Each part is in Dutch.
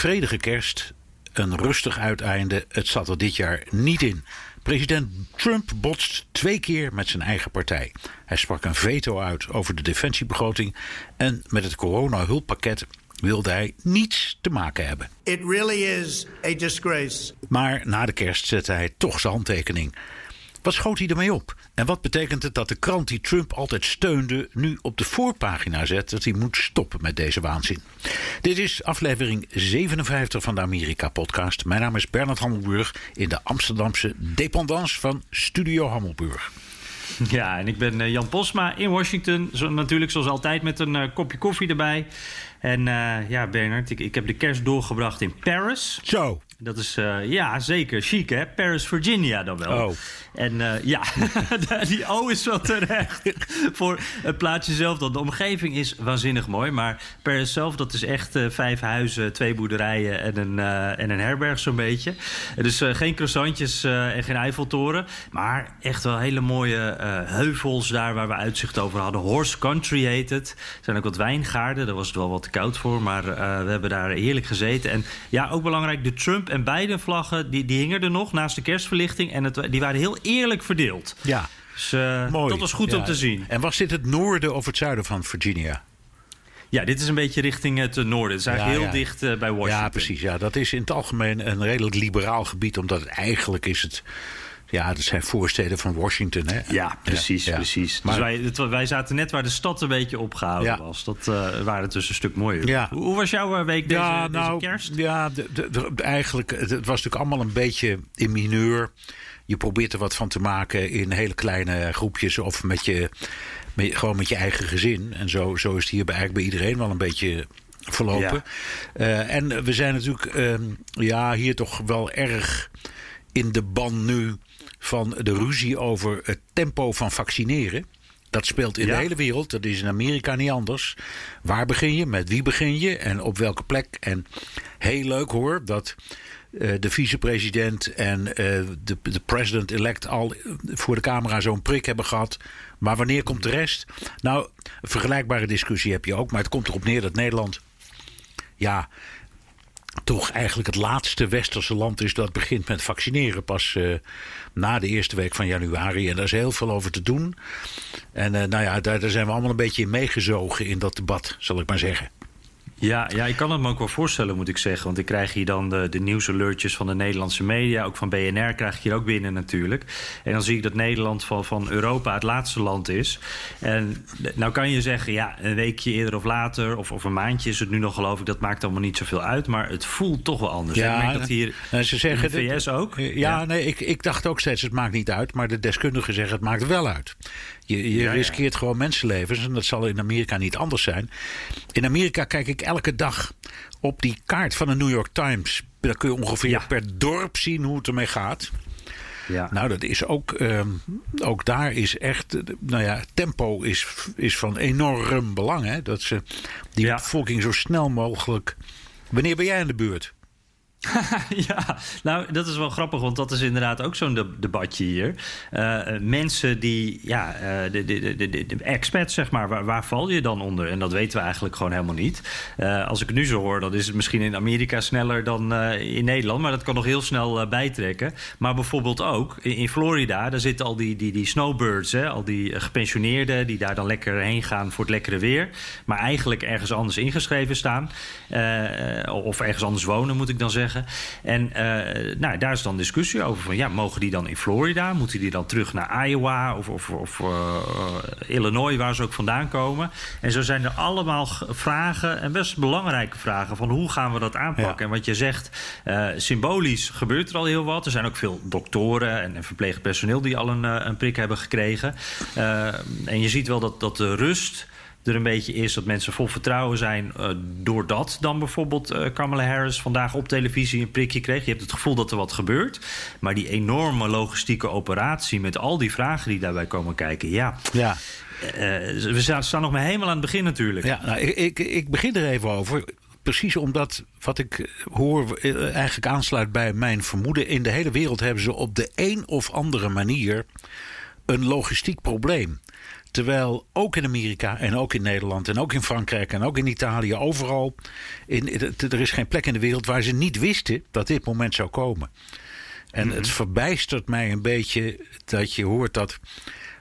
Vredige kerst, een rustig uiteinde, het zat er dit jaar niet in. President Trump botst twee keer met zijn eigen partij. Hij sprak een veto uit over de defensiebegroting en met het corona-hulppakket wilde hij niets te maken hebben. It really is a disgrace. Maar na de kerst zette hij toch zijn handtekening. Wat schoot hij ermee op? En wat betekent het dat de krant die Trump altijd steunde nu op de voorpagina zet dat hij moet stoppen met deze waanzin? Dit is aflevering 57 van de Amerika-podcast. Mijn naam is Bernard Hammelburg in de Amsterdamse dependance van Studio Hammelburg. Ja, en ik ben eh, Jan Posma in Washington. Zo, natuurlijk zoals altijd met een uh, kopje koffie erbij. En uh, ja, Bernard, ik, ik heb de kerst doorgebracht in Paris. Zo. Dat is, uh, ja, zeker. Chic, hè? Paris, Virginia dan wel. Oh. En uh, ja, die O is wel terecht voor het plaatsje zelf. Dan. De omgeving is waanzinnig mooi. Maar Paris zelf, dat is echt uh, vijf huizen, twee boerderijen en een, en een herberg zo'n beetje. Dus geen croissantjes en geen Eiffeltoren. Maar echt wel hele mooie heuvels daar waar we uitzicht over hadden. Horse Country heet het. Er zijn ook wat wijngaarden. Daar was het wel wat koud voor. Maar we hebben daar heerlijk gezeten. En ja, ook belangrijk, de Trump en beide vlaggen die, die hingen er nog naast de kerstverlichting. En het, die waren heel eerlijk verdeeld. Ja. Dus uh, Mooi. dat was goed ja. om te zien. En was dit het noorden of het zuiden van Virginia? Ja, dit is een beetje richting het noorden. Het is eigenlijk Ja, heel ja. dicht uh, bij Washington. Ja, precies. Ja, dat is in het algemeen een redelijk liberaal gebied, omdat het eigenlijk is het. Ja, dat zijn voorsteden van Washington, hè? Ja, precies, Ja, ja. precies. Maar- dus wij, het- wij zaten net waar de stad een beetje opgehouden Ja. was. Dat uh, waren het dus een stuk mooier. Ja. Hoe, hoe was jouw week deze, ja, deze nou, kerst? Ja, de, de- de- eigenlijk, het, het was natuurlijk allemaal een beetje in mineur. Je probeert er wat van te maken in hele kleine groepjes of met je, met, gewoon met je eigen gezin. En zo, zo is het hier bij, eigenlijk bij iedereen wel een beetje verlopen. Eh, en we zijn natuurlijk ehm, ja, hier toch wel erg in de ban nu van de ruzie over het tempo van vaccineren. Dat speelt in Ja. de hele wereld. Dat is in Amerika niet anders. Waar begin je? Met wie begin je? En op welke plek? En heel leuk hoor dat eh, de vicepresident en eh, de, de president-elect al voor de camera zo'n prik hebben gehad. Maar wanneer komt de rest? Nou, een vergelijkbare discussie heb je ook. Maar het komt erop neer dat Nederland. Ja, toch eigenlijk het laatste westerse land is dat begint met vaccineren. Pas eh, na de eerste week van januari. En daar is heel veel over te doen. En nou ja, daar, daar zijn we allemaal een beetje in meegezogen in dat debat, zal ik maar zeggen. Ja, ja, ik kan het me ook wel voorstellen, moet ik zeggen. Want ik krijg hier dan de, de nieuwsalertjes van de Nederlandse media. Ook van BNR krijg ik hier ook binnen natuurlijk. En dan zie ik dat Nederland van, van Europa het laatste land is. En nou kan je zeggen, ja, een weekje eerder of later... of, of een maandje is het nu nog, geloof ik. Dat maakt allemaal niet zoveel uit. Maar het voelt toch wel anders. Ja, ik merk dat hier eh, ze zeggen in de VS ook. Ja, nee, ik, ik dacht ook steeds het maakt niet uit. Maar de deskundigen zeggen het maakt wel uit. Je, je ja. riskeert gewoon mensenlevens. En dat zal in Amerika niet anders zijn. In Amerika kijk ik elke dag op die kaart van de New York Times. Daar kun je ongeveer Ja. per dorp zien hoe het ermee gaat. Ja. Nou, dat is ook, ehm, ook daar is echt, eh, nou ja, tempo is, is van enorm belang. Hè? Dat ze die Ja. bevolking zo snel mogelijk. Wanneer ben jij in de buurt? ja, nou, dat is wel grappig, want dat is inderdaad ook zo'n de- debatje hier. Eh, eh, mensen die, ja, eh, de, de, de, de, expats, zeg maar, waar, waar val je dan onder? En dat weten we eigenlijk gewoon helemaal niet. Als ik nu zo hoor, dan is het misschien in Amerika sneller dan in Nederland, maar dat kan nog heel snel bijtrekken. Maar bijvoorbeeld ook in, in Florida, daar zitten al die, die, die snowbirds, hè, al die gepensioneerden die daar dan lekker heen gaan voor het lekkere weer, maar eigenlijk ergens anders ingeschreven staan. Of ergens anders wonen, moet ik dan zeggen. Zeggen. En nou, daar is dan discussie over van ja, mogen die dan in Florida? Moeten die dan terug naar Iowa of, of, of Illinois, waar ze ook vandaan komen? En zo zijn er allemaal vragen en best belangrijke vragen van hoe gaan we dat aanpakken? En wat je zegt, symbolisch gebeurt er al heel wat. Er zijn ook veel doktoren en, en verpleegd personeel die al een, een prik hebben gekregen. en je ziet wel dat, dat de rust er een beetje is dat mensen vol vertrouwen zijn. Uh, doordat dan bijvoorbeeld uh, Kamala Harris vandaag op televisie een prikje kreeg. Je hebt het gevoel dat er wat gebeurt. Maar die enorme logistieke operatie met al die vragen die daarbij komen kijken. Ja. ja. Uh, we staan nog maar helemaal aan het begin natuurlijk. Ja, nou, ik, ik, ik begin er even over precies omdat wat ik hoor eigenlijk aansluit bij mijn vermoeden. In de hele wereld hebben ze op de een of andere manier een logistiek probleem. Terwijl ook in Amerika en ook in Nederland en ook in Frankrijk en ook in Italië, overal, in, er is geen plek in de wereld waar ze niet wisten dat dit moment zou komen. En mhm. het verbijstert mij een beetje dat je hoort dat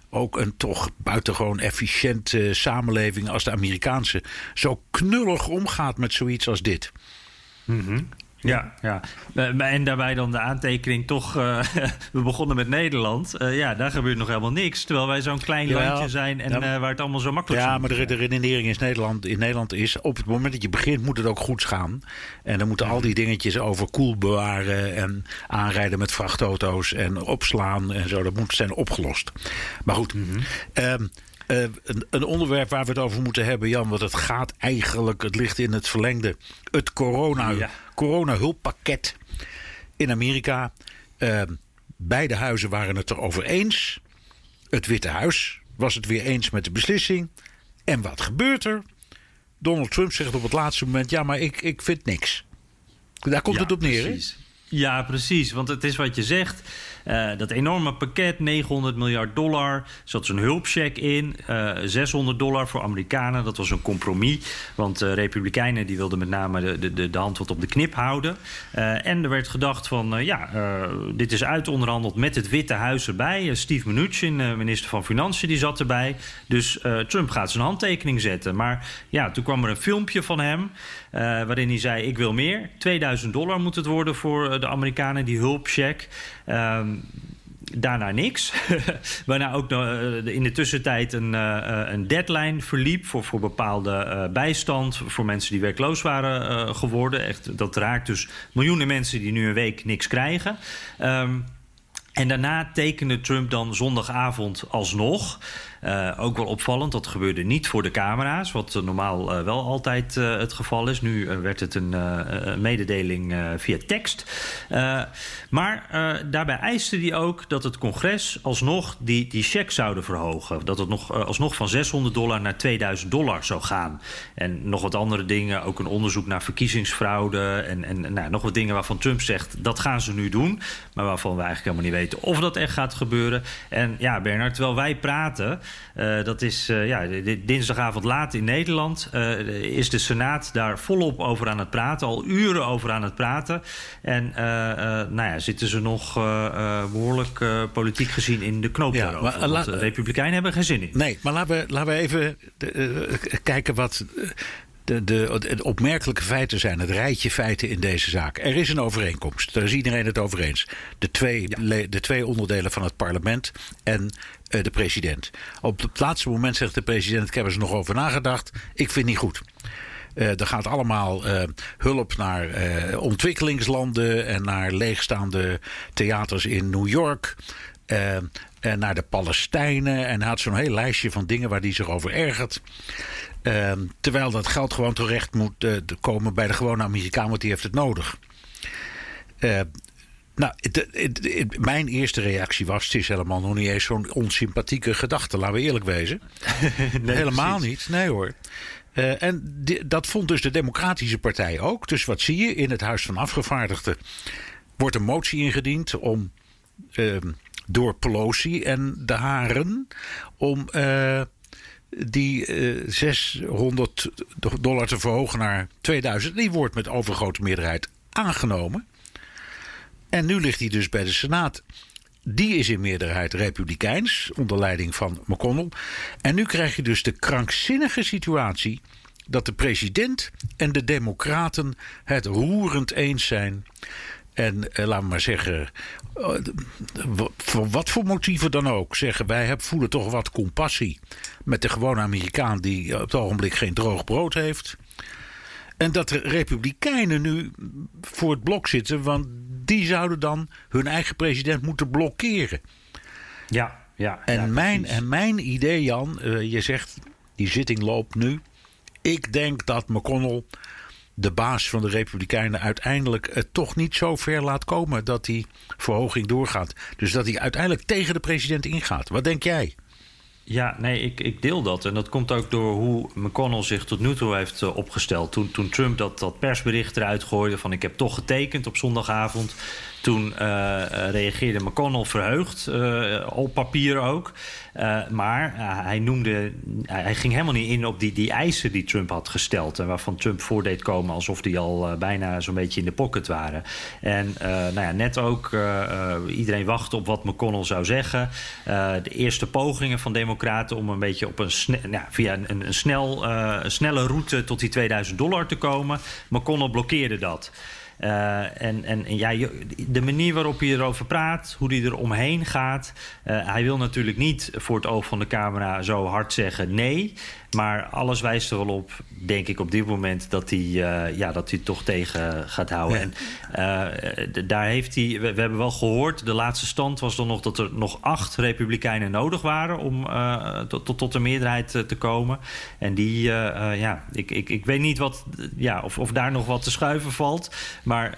ook een toch buitengewoon efficiënte samenleving als de Amerikaanse zo knullig omgaat met zoiets als dit. Mm ja, ja. En daarbij dan de aantekening toch... Uh, we begonnen met Nederland. Uh, ja, daar gebeurt nog helemaal niks. Terwijl wij zo'n klein landje zijn en uh, waar het allemaal zo makkelijk is. Ja, maar de, de redenering in Nederland, in Nederland is... op het moment dat je begint moet het ook goed gaan. En dan moeten al die dingetjes over koel bewaren... en aanrijden met vrachtauto's en opslaan en zo... dat moet zijn opgelost. Maar goed... Mm -hmm. Uh, een, een, onderwerp waar we het over moeten hebben, Jan. Want het gaat eigenlijk, het ligt in het verlengde. Het corona, ja. Corona-hulppakket in Amerika. Uh, beide huizen waren het erover eens. Het Witte Huis was het weer eens met de beslissing. En wat gebeurt er? Donald Trump zegt op het laatste moment: ja, maar ik, ik vind niks. Daar komt het op neer. Precies. Ja, precies. Want het is wat je zegt. Uh, dat enorme pakket, 900 miljard dollar, zat zo'n hulpcheck in. Uh, eh, 600 dollar voor Amerikanen, dat was een compromis. Want uh, Republikeinen die wilden met name de, de, de hand wat op de knip houden. en er werd gedacht van, ja, dit is uitonderhandeld met het Witte Huis erbij. Steve Mnuchin, minister van Financiën, die zat erbij. Dus Trump gaat zijn handtekening zetten. Maar ja, toen kwam er een filmpje van hem... waarin hij zei, ik wil meer. 2000 dollar moet het worden voor de Amerikanen, die hulpcheck. Um, daarna niks. Waarna ook uh, in de tussentijd een, een deadline verliep voor, voor bepaalde bijstand voor mensen die werkloos waren geworden. Echt, dat raakt dus miljoenen mensen die nu een week niks krijgen. Um, en daarna tekende Trump dan zondagavond alsnog. Uh, ook wel opvallend, dat gebeurde niet voor de camera's, wat normaal uh, wel altijd het geval is. Nu werd het een mededeling via tekst. maar daarbij eiste hij ook dat het congres alsnog die, die cheque zouden verhogen. Dat het nog, alsnog van 600 dollar naar 2000 dollar zou gaan. En nog wat andere dingen, ook een onderzoek naar verkiezingsfraude. En, en nou, nog wat dingen waarvan Trump zegt dat gaan ze nu doen. Maar waarvan we eigenlijk helemaal niet weten of dat echt gaat gebeuren. En ja, Bernard, terwijl wij praten. Uh, dat is uh, ja, dinsdagavond laat in Nederland. Uh, is de Senaat daar volop over aan het praten. Al uren over aan het praten. En nou ja, zitten ze nog behoorlijk politiek gezien in de knoop ja, daarover. Maar, de Republikeinen hebben geen zin in. Nee, maar laten we, laten we even kijken wat de, de, de, opmerkelijke feiten zijn, het rijtje feiten in deze zaak. Er is een overeenkomst, daar is iedereen het over eens. De twee, de twee onderdelen van het parlement en uh, de president. Op het laatste moment zegt de president: Ik heb er nog over nagedacht, ik vind het niet goed. Uh, er gaat allemaal uh, hulp naar ontwikkelingslanden en naar leegstaande theaters in New York. en naar de Palestijnen. En hij had zo'n heel lijstje van dingen waar hij zich over ergert. Ehm, terwijl dat geld gewoon terecht moet komen bij de gewone Amerikaan, want die heeft het nodig. Nou, mijn eerste reactie was: het is helemaal nog niet eens zo'n onsympathieke gedachte, laten we eerlijk wezen. nee, helemaal niet, nee hoor. Uh, en dat vond dus de Democratische Partij ook. Dus wat zie je? In het Huis van Afgevaardigden wordt een motie ingediend om ehm, door Pelosi en de Haren om die 600 eh, dollar te verhogen naar 2000, die wordt met overgrote meerderheid aangenomen. En nu ligt hij dus bij de Senaat. Die is in meerderheid republikeins, onder leiding van McConnell. En nu krijg je dus de krankzinnige situatie dat de president en de Democraten het roerend eens zijn. En eh, we maar zeggen, eh, voor wat voor motieven dan ook, zeggen wij voelen toch wat compassie met de gewone Amerikaan die op het ogenblik geen droog brood heeft. En dat de Republikeinen nu voor het blok zitten, want die zouden dan hun eigen president moeten blokkeren. Ja, ja. En, ja, mijn, precies. en mijn idee, Jan, eh, je zegt die zitting loopt nu. Ik denk dat McConnell, de baas van de Republikeinen, uiteindelijk het toch niet zo ver laat komen dat die verhoging doorgaat. Dus dat hij uiteindelijk tegen de president ingaat. Wat denk jij? Ja, nee, ik, ik deel dat. En dat komt ook door hoe McConnell zich tot nu toe heeft uh, opgesteld. Toen, toen Trump dat, dat persbericht eruit gooide van ik heb toch getekend op zondagavond. Toen uh, reageerde McConnell verheugd, uh, op papier ook. maar hij noemde, hij ging helemaal niet in op die, die eisen die Trump had gesteld. En waarvan Trump voordeed komen alsof die al bijna zo'n beetje in de pocket waren. En nou ja, net ook, iedereen wachtte op wat McConnell zou zeggen. de eerste pogingen van Democraten om een beetje op een nou, via een, een snel, snelle route tot die 2000 dollar te komen. McConnell blokkeerde dat. Uh, en, en, ja, de manier waarop hij erover praat, hoe hij er omheen gaat. Uh, hij wil natuurlijk niet voor het oog van de camera zo hard zeggen nee. Maar alles wijst er wel op, denk ik op dit moment, dat hij, uh, ja, dat hij toch tegen gaat houden. Ja. En daar heeft hij, we, we, hebben wel gehoord, de laatste stand was dan nog dat er nog acht Republikeinen nodig waren om tot, tot, tot de meerderheid te komen. En die, ja, ik, ik, ik weet niet wat, ja, of, of daar nog wat te schuiven valt. Maar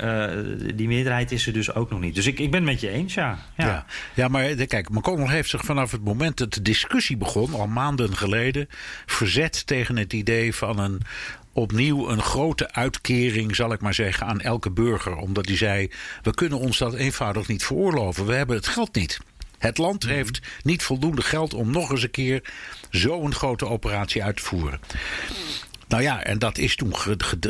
die meerderheid is er dus ook nog niet. Dus ik, ik ben het met je eens, ja. Ja, ja. ja maar kijk, McConnell heeft zich vanaf het moment dat de discussie begon, al maanden geleden, verzet tegen het idee van een opnieuw een grote uitkering, zal ik maar zeggen, aan elke burger. Omdat hij zei: we kunnen ons dat eenvoudig niet veroorloven. We hebben het geld niet. Het land heeft niet voldoende geld om nog eens een keer zo'n grote operatie uit te voeren. Nou ja, en dat is toen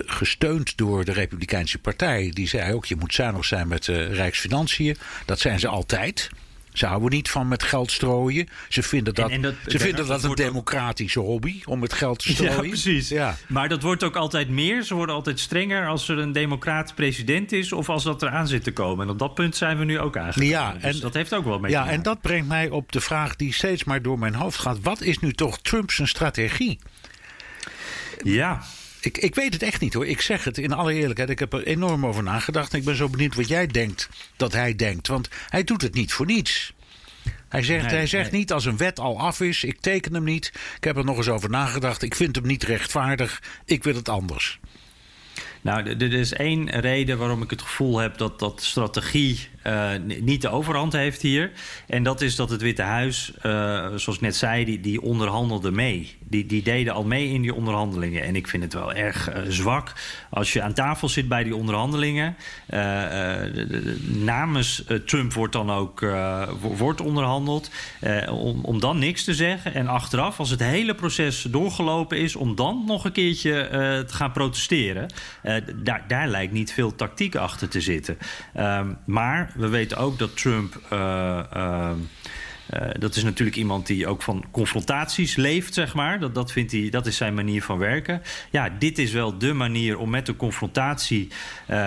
gesteund door de Republikeinse Partij. Die zei ook: je moet zuinig zijn met de Rijksfinanciën. Dat zijn ze altijd. Ze houden niet van met geld strooien. Ze vinden dat, en, en dat ze vinden dat, dat een democratische ook... hobby om met geld te strooien. Ja, precies. Ja. Maar dat wordt ook altijd meer. Ze worden altijd strenger als er een democraat president is of als dat eraan zit te komen. En op dat punt zijn we nu ook aangekomen. Ja, en, dus dat heeft ook wel mee Ja, en dat brengt mij op de vraag die steeds maar door mijn hoofd gaat. Wat is nu toch Trumps strategie? Ja. Ik, ik weet het echt niet hoor. Ik zeg het in alle eerlijkheid. Ik heb er enorm over nagedacht. En ik ben zo benieuwd wat jij denkt dat hij denkt. Want hij doet het niet voor niets. Hij zegt, nee, hij zegt nee. niet als een wet al af is, ik teken hem niet. Ik heb er nog eens over nagedacht. Ik vind hem niet rechtvaardig. Ik wil het anders. Nou, er is één reden waarom ik het gevoel heb dat dat strategie uh, niet de overhand heeft hier. En dat is dat het Witte Huis, uh, zoals ik net zei, die, die onderhandelde mee. Die, die deden al mee in die onderhandelingen. En ik vind het wel erg uh, zwak als je aan tafel zit bij die onderhandelingen. namens Trump wordt dan ook wordt onderhandeld. om, om dan niks te zeggen. En achteraf, als het hele proces doorgelopen is, om dan nog een keertje te gaan protesteren. Daar, daar lijkt niet veel tactiek achter te zitten. Um, maar we weten ook dat Trump. Uh, uh, uh, dat is natuurlijk iemand die ook van confrontaties leeft, zeg maar. Dat, dat, vindt hij, dat is zijn manier van werken. Ja, dit is wel de manier om met de confrontatie... Uh,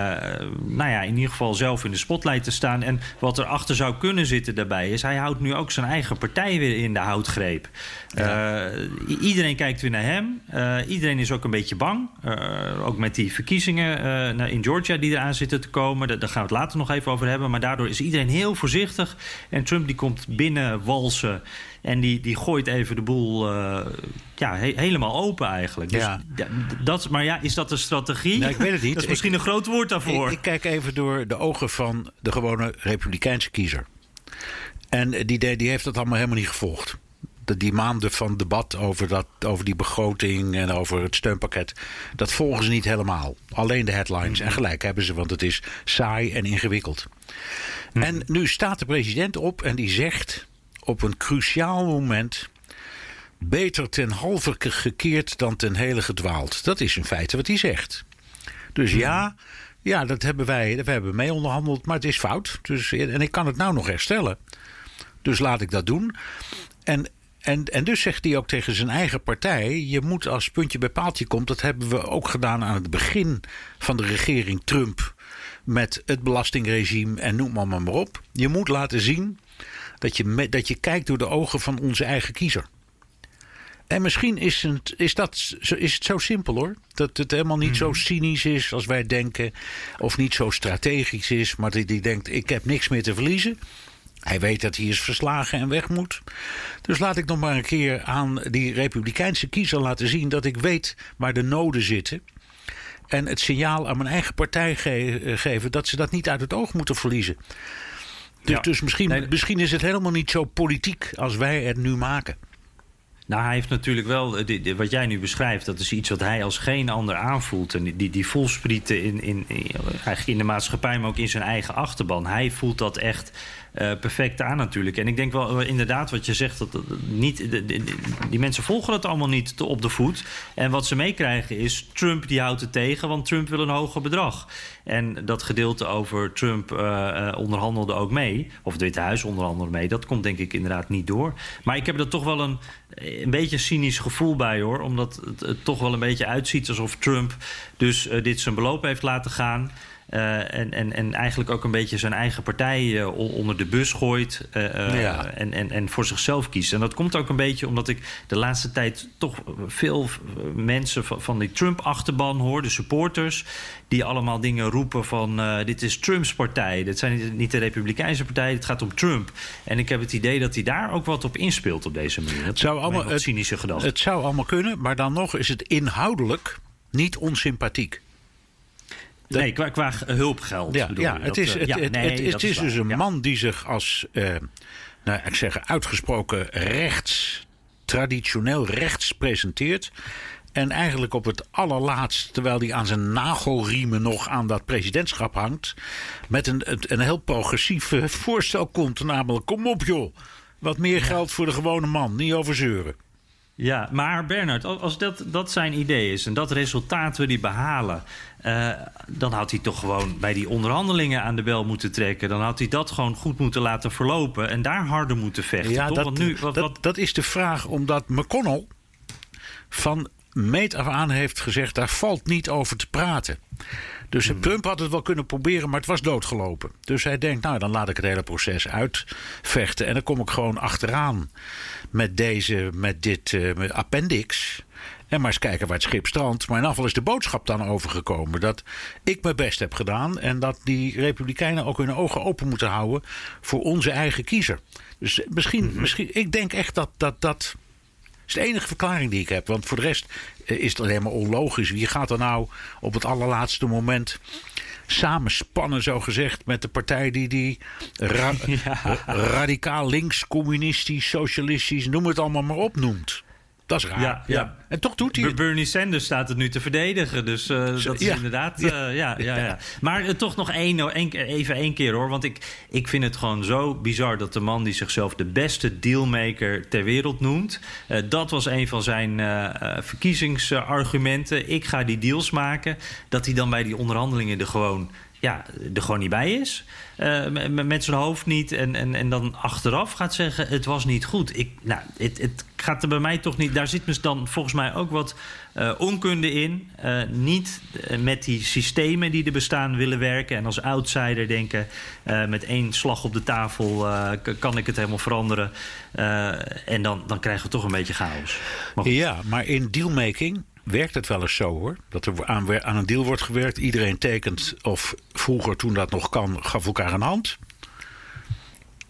nou ja, in ieder geval zelf in de spotlight te staan. En wat erachter zou kunnen zitten daarbij is... hij houdt nu ook zijn eigen partij weer in de houtgreep. Ja. Uh, iedereen kijkt weer naar hem. Iedereen is ook een beetje bang. Ook met die verkiezingen in Georgia die eraan zitten te komen. Daar, daar gaan we het later nog even over hebben. Maar daardoor is iedereen heel voorzichtig. En Trump die komt binnen walsen. En die, die gooit even de boel ja, he helemaal open eigenlijk. Dus ja. dat, maar ja, is dat een strategie? Nou, ik weet het niet. dat is misschien ik, een groot woord daarvoor. Ik, ik kijk even door de ogen van de gewone republikeinse kiezer. En die, die heeft dat allemaal helemaal niet gevolgd de, die maanden van debat over, dat, over die begroting en over het steunpakket, dat volgen ze niet helemaal. Alleen de headlines. En gelijk hebben ze, want het is saai en ingewikkeld. Hm. En nu staat de president op en die zegt op een cruciaal moment. Beter ten halve gekeerd dan ten hele gedwaald. Dat is in feite wat hij zegt. Dus ja, ja dat hebben wij we hebben mee onderhandeld, maar het is fout. Dus, en ik kan het nou nog herstellen. Dus laat ik dat doen. En en, en dus zegt hij ook tegen zijn eigen partij: je moet als puntje bij paaltje komt. Dat hebben we ook gedaan aan het begin van de regering Trump. Met het belastingregime en noem maar, maar op. Je moet laten zien dat je, dat je kijkt door de ogen van onze eigen kiezer. En misschien is het, is, dat, is het zo simpel hoor. Dat het helemaal niet zo mhm. cynisch is als wij denken. Of niet zo strategisch is. Maar dat hij denkt: ik heb niks meer te verliezen. Hij weet dat hij is verslagen en weg moet. Dus laat ik nog maar een keer aan die Republikeinse kiezer laten zien dat ik weet waar de noden zitten. En het signaal aan mijn eigen partij geven dat ze dat niet uit het oog moeten verliezen. Dus, dus misschien, misschien is het helemaal niet zo politiek als wij het nu maken. Nou, hij heeft natuurlijk wel, eh, wat jij nu beschrijft, dat is iets wat hij als geen ander aanvoelt. En die, die voelsprieten in, in, in, eigenlijk in de maatschappij, maar ook in zijn eigen achterban. Hij voelt dat echt uh, perfect aan natuurlijk. En ik denk wel eh, inderdaad wat je zegt, dat, niet, die mensen volgen het allemaal niet op de voet. En wat ze meekrijgen is, Trump die houdt het tegen, want Trump wil een hoger bedrag. En dat gedeelte over Trump uh, onderhandelde ook mee, of het Witte Huis onderhandelde mee, dat komt denk ik inderdaad niet door. Maar ik heb er toch wel een, een beetje cynisch gevoel bij hoor, omdat het, het toch wel een beetje uitziet alsof Trump dus dit zijn beloop heeft laten gaan. Uh, en, en, en eigenlijk ook een beetje zijn eigen partij uh, onder de bus gooit. Uh, ja. en, en, en voor zichzelf kiest. En dat komt ook een beetje omdat ik de laatste tijd toch veel mensen van, van die Trump-achterban hoor, de supporters. Die allemaal dingen roepen van dit is Trumps partij. Dit zijn niet de Republikeinse partij, het gaat om Trump. En ik heb het idee dat hij daar ook wat op inspeelt op deze manier. Het zou allemaal, het, cynische gedachte. Het zou allemaal kunnen, maar dan nog is het inhoudelijk niet onsympathiek nee, qua, qua hulpgeld. Ja, ja het is, het, het, het, is, dus een man die zich als, uh, nou, ik zeg uitgesproken rechts, traditioneel rechts presenteert. En eigenlijk op het allerlaatst, terwijl hij aan zijn nagelriemen nog aan dat presidentschap hangt, met een, een heel progressief eh, voorstel komt. Namelijk: kom op joh, wat meer geld voor de gewone man, niet over zeuren. Ja, maar Bernard, als dat, dat zijn idee is en dat resultaat we die behalen, uh, dan had hij toch gewoon bij die onderhandelingen aan de bel moeten trekken. Dan had hij dat gewoon goed moeten laten verlopen en daar harder moeten vechten. Ja, toch? Dat, Want nu, wat, dat, dat is de vraag, omdat McConnell van meet af aan heeft gezegd: daar valt niet over te praten. Dus hmm. Trump had het wel kunnen proberen, maar het was doodgelopen. Dus hij denkt, nou, dan laat ik het hele proces uitvechten. En dan kom ik gewoon achteraan met deze, met dit uh, appendix. En maar eens kijken waar het schip strandt. Maar in afval is de boodschap dan overgekomen. Dat ik mijn best heb gedaan. En dat die Republikeinen ook hun ogen open moeten houden. voor onze eigen kiezer. Dus misschien, mhm. misschien ik denk echt dat dat. dat is de enige verklaring die ik heb. Want voor de rest eh, is het helemaal onlogisch. Wie gaat er nou op het allerlaatste moment samenspannen, zo gezegd, met de partij die die radicaal links, communistisch, socialistisch, noem het allemaal maar op noemt. Dat is raar. Ja, ja. En toch doet hij. Bernie Sanders staat het nu te verdedigen. Dus uh, dat is inderdaad... Uh, ja. ja, ja, Maar uh, toch nog één, even één keer hoor. Want ik, ik vind het gewoon zo bizar dat de man die zichzelf de beste dealmaker ter wereld noemt... dat was een van zijn verkiezingsargumenten. Ik ga die deals maken. Dat hij dan bij die onderhandelingen er gewoon ja, er gewoon niet bij is. Uh, met zijn hoofd niet. En, en, en dan achteraf gaat zeggen: het was niet goed. Ik, nou, het, het gaat er bij mij toch niet. Daar zit dus dan volgens mij ook wat uh, onkunde in. Uh, niet met die systemen die er bestaan willen werken. En als outsider denken: met één slag op de tafel kan ik het helemaal veranderen. en dan, dan krijgen we toch een beetje chaos. Ja, maar in dealmaking werkt het wel eens zo hoor. Dat er aan, aan een deal wordt gewerkt. Iedereen tekent, of vroeger toen dat nog kan, gaf elkaar een hand.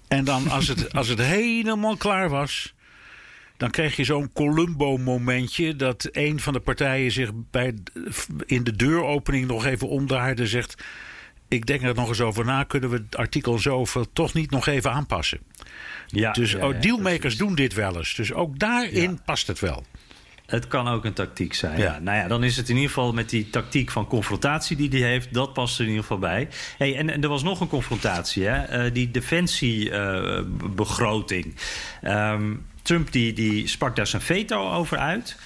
En dan als het, als het helemaal klaar was, dan kreeg je zo'n Columbo-momentje. Dat een van de partijen zich bij, in de deuropening nog even omdraaide en zegt. Ik denk er nog eens over na. Kunnen we het artikel zoveel toch niet nog even aanpassen? Ja, dus ja, oh, dealmakers doen dit wel eens. Dus ook daarin past het wel. Het kan ook een tactiek zijn. Ja. Nou ja, dan is het in ieder geval met die tactiek van confrontatie die hij heeft, dat past er in ieder geval bij. Hey, en, en er was nog een confrontatie, hè? Uh, die defensiebegroting. Uh, um, Trump die, die sprak daar zijn veto over uit.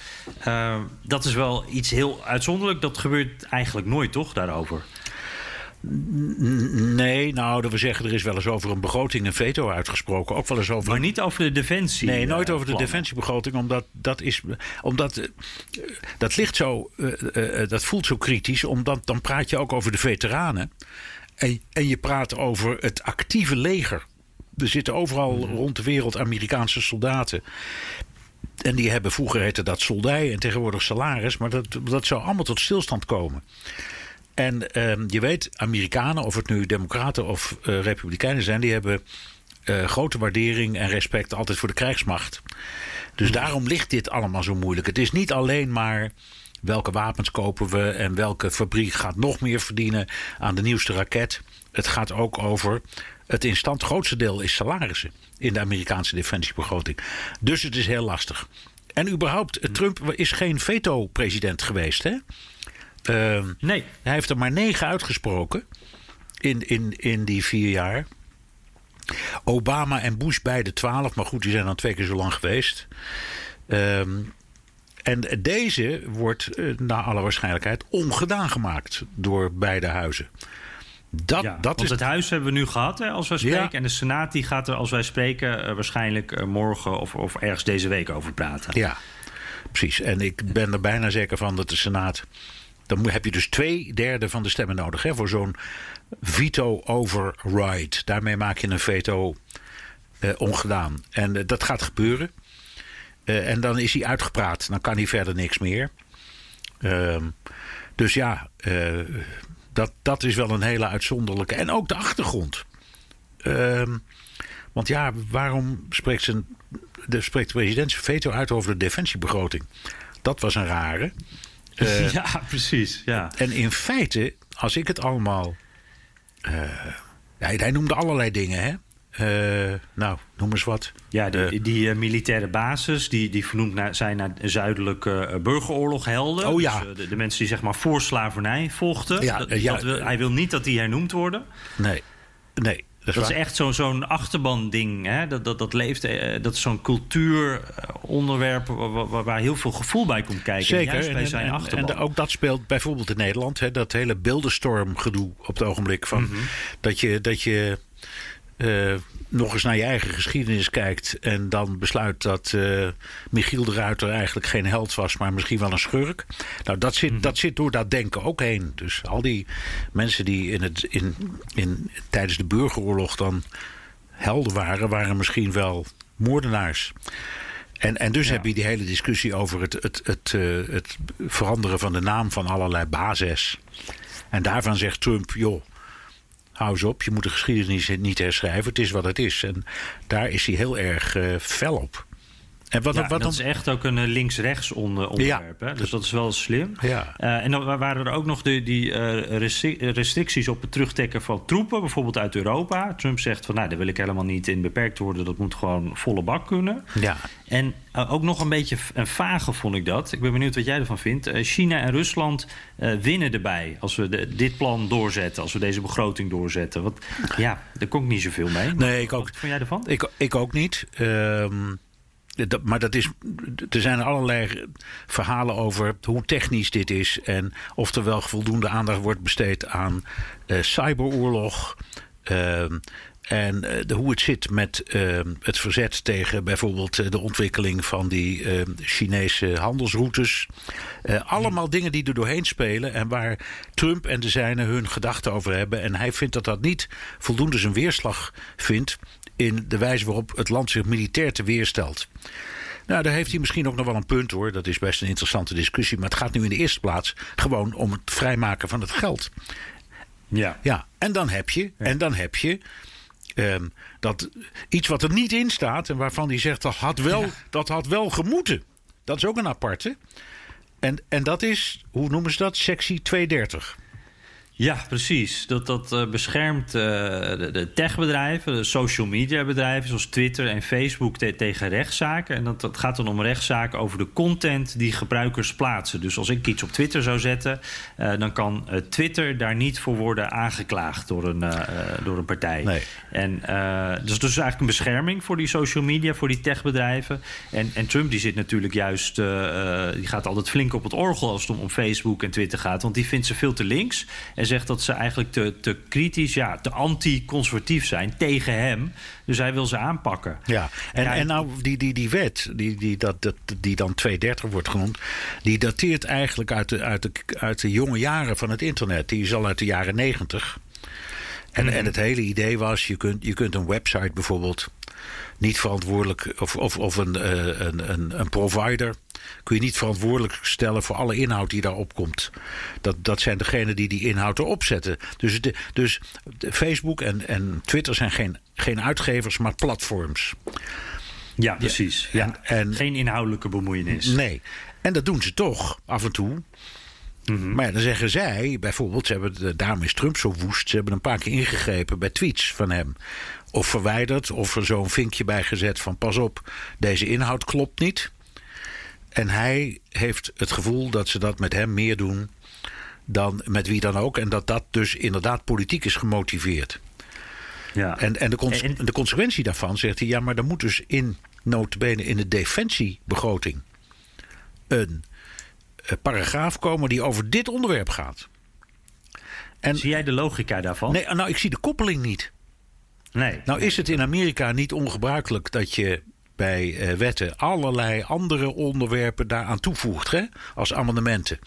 Uh, dat is wel iets heel uitzonderlijk. Dat gebeurt eigenlijk nooit, toch, daarover? Nee, nou, we zeggen er is wel eens over een begroting een veto uitgesproken. Ook wel eens over. Maar niet over de defensie. Nee, nooit uh, over de plannen. defensiebegroting, omdat dat is. Omdat uh, dat ligt zo. Uh, dat voelt zo kritisch, omdat dan praat je ook over de veteranen. En, en je praat over het actieve leger. Er zitten overal mm -hmm. rond de wereld Amerikaanse soldaten. En die hebben vroeger heette dat soldij en tegenwoordig salaris. Maar dat, dat zou allemaal tot stilstand komen. En uh, je weet, Amerikanen, of het nu Democraten of uh, Republikeinen zijn, die hebben uh, grote waardering en respect altijd voor de krijgsmacht. Dus daarom ligt dit allemaal zo moeilijk. Het is niet alleen maar welke wapens kopen we en welke fabriek gaat nog meer verdienen aan de nieuwste raket. Het gaat ook over het in stand grootste deel is salarissen in de Amerikaanse defensiebegroting. Dus het is heel lastig. En überhaupt, Trump is geen veto-president geweest, hè? Uh, nee. Hij heeft er maar negen uitgesproken in, in, in die vier jaar. Obama en Bush beide twaalf, maar goed, die zijn dan twee keer zo lang geweest. Um, en deze wordt uh, naar alle waarschijnlijkheid ongedaan gemaakt door beide huizen. Dat, ja, dat want is... het huis hebben we nu gehad hè, als wij spreken. Ja. En de Senaat die gaat er als wij spreken uh, waarschijnlijk uh, morgen of, of ergens deze week over praten. Ja, precies. En ik ben er bijna zeker van dat de Senaat dan heb je dus twee derde van de stemmen nodig hè, voor zo'n veto override. Daarmee maak je een veto uh, ongedaan. En uh, dat gaat gebeuren. Uh, en dan is hij uitgepraat. Dan kan hij verder niks meer. Ehm, dus ja, dat, dat is wel een hele uitzonderlijke. En ook de achtergrond. Ehm, want ja, waarom spreekt, zijn, de, spreekt de president zijn veto uit over de defensiebegroting? Dat was een rare. Uh, ja, precies. Ja. En in feite, als ik het allemaal. Uh, hij, hij, noemde allerlei dingen, hè? Uh, nou, noem eens wat. Ja, die, die militaire bases die, die vernoemd naar, zijn naar zuidelijke burgeroorloghelden. Oh ja. Dus, de, de, mensen die zeg maar voor slavernij vochten. Ja, dat, ja, dat wil, hij wil niet dat die hernoemd worden. Nee, nee. Dat, dat is echt zo'n zo'n achterban-ding. Hè? Dat, dat, dat leeft. Dat is zo'n cultuuronderwerp waar, waar, heel veel gevoel bij komt kijken. Zeker. Juist bij en, zijn en, achterban. En ook dat speelt bijvoorbeeld in Nederland. Hè? Dat hele beeldenstormgedoe op het ogenblik. Van, Mhm. mm -hmm. Dat je. Dat je uh, nog eens naar je eigen geschiedenis kijkt. en dan besluit dat uh, Michiel de Ruiter eigenlijk geen held was. maar misschien wel een schurk. Nou, dat zit, mm. dat zit door dat denken ook heen. Dus al die mensen die in het, in, in, tijdens de burgeroorlog dan helden waren. waren misschien wel moordenaars. En, en dus ja. heb je die hele discussie over het, het, het, uh, het veranderen van de naam van allerlei bases. En daarvan zegt Trump, joh. Hou eens op, je moet de geschiedenis niet herschrijven. Het is wat het is. En daar is hij heel erg uh, fel op. En wat, ja, wat dat is echt ook een links-rechts onder, onderwerp. Ja. Hè? Dus dat is wel slim. Ja. Uh, en dan waren er ook nog de, die uh, restricties op het terugtrekken van troepen, bijvoorbeeld uit Europa. Trump zegt van nou, daar wil ik helemaal niet in beperkt worden. Dat moet gewoon volle bak kunnen. Ja. En uh, ook nog een beetje een vage vond ik dat. Ik ben benieuwd wat jij ervan vindt. China en Rusland winnen erbij als we de, dit plan doorzetten, als we deze begroting doorzetten. Want ja, daar kon ik niet zoveel mee. Nee, ik ook. Wat vond jij ervan? Ik, ik ook niet. Um... Dat, maar dat is, er zijn allerlei verhalen over hoe technisch dit is. En of er wel voldoende aandacht wordt besteed aan uh, cyberoorlog. Uh, en uh, de, hoe het zit met het verzet tegen bijvoorbeeld de ontwikkeling van die Chinese handelsroutes. allemaal dingen die er doorheen spelen en waar Trump en de zijnen hun gedachten over hebben. En hij vindt dat dat niet voldoende zijn weerslag vindt in de wijze waarop het land zich militair te weerstelt. Nou, daar heeft hij misschien ook nog wel een punt hoor. Dat is best een interessante discussie. Maar het gaat nu in de eerste plaats gewoon om het vrijmaken van het geld. Ja. Ja, en dan heb je, en dan heb je um, dat iets wat er niet in staat en waarvan hij zegt dat had wel, ja. dat had wel gemoeten. Dat is ook een aparte. En, en dat is, hoe noemen ze dat? Sectie 230. Ja, precies. Dat, dat uh, beschermt uh, de, de techbedrijven, de social media bedrijven zoals Twitter en Facebook te tegen rechtszaken. En dat, dat gaat dan om rechtszaken over de content die gebruikers plaatsen. Dus als ik iets op Twitter zou zetten, uh, dan kan Twitter daar niet voor worden aangeklaagd door een, door een partij. Nee. En dus dat is eigenlijk een bescherming voor die social media, voor die techbedrijven. En, en Trump die zit natuurlijk juist, die gaat altijd flink op het orgel als het om, om Facebook en Twitter gaat. Want die vindt ze veel te links. En zegt dat ze eigenlijk te, te kritisch, ja, te anti-conservatief zijn tegen hem. Dus hij wil ze aanpakken. Ja, en, en nou, die, die, die wet, die, die, dat, dat, die dan 230 wordt genoemd, die dateert eigenlijk uit de, uit, de, uit de jonge jaren van het internet. Die is al uit de jaren 90. En, Mhm. en het hele idee was, je kunt, je kunt een website bijvoorbeeld niet verantwoordelijk, of, of, of een, eh, een, een, een provider, kun je niet verantwoordelijk stellen voor alle inhoud die daarop komt. Dat, dat zijn degenen die die inhoud erop zetten. Dus, de, dus Facebook en, en Twitter zijn geen, geen uitgevers, maar platforms. Ja, precies. Ja, en- Geen inhoudelijke bemoeienis. Nee. En dat doen ze toch, af en toe. Mhm. Maar ja, dan zeggen zij, bijvoorbeeld, ze hebben, de- daarom is Trump zo woest. Ze hebben een paar keer ingegrepen bij tweets van hem. Of verwijderd, of er zo'n vinkje bij gezet van pas op, deze inhoud klopt niet. En hij heeft het gevoel dat ze dat met hem meer doen dan met wie dan ook. En dat dat dus inderdaad politiek is gemotiveerd. Ja. En, en, de, cons- En- de consequentie daarvan, zegt hij, ja, maar dan moet dus in notabene in de defensiebegroting een, eh, paragraaf komen die over dit onderwerp gaat. En Zie jij de logica daarvan? nee, nou, ik zie de koppeling niet. Nee. Nou is het in Amerika niet ongebruikelijk dat je bij eh, wetten allerlei andere onderwerpen daaraan toevoegt, hè, als amendementen.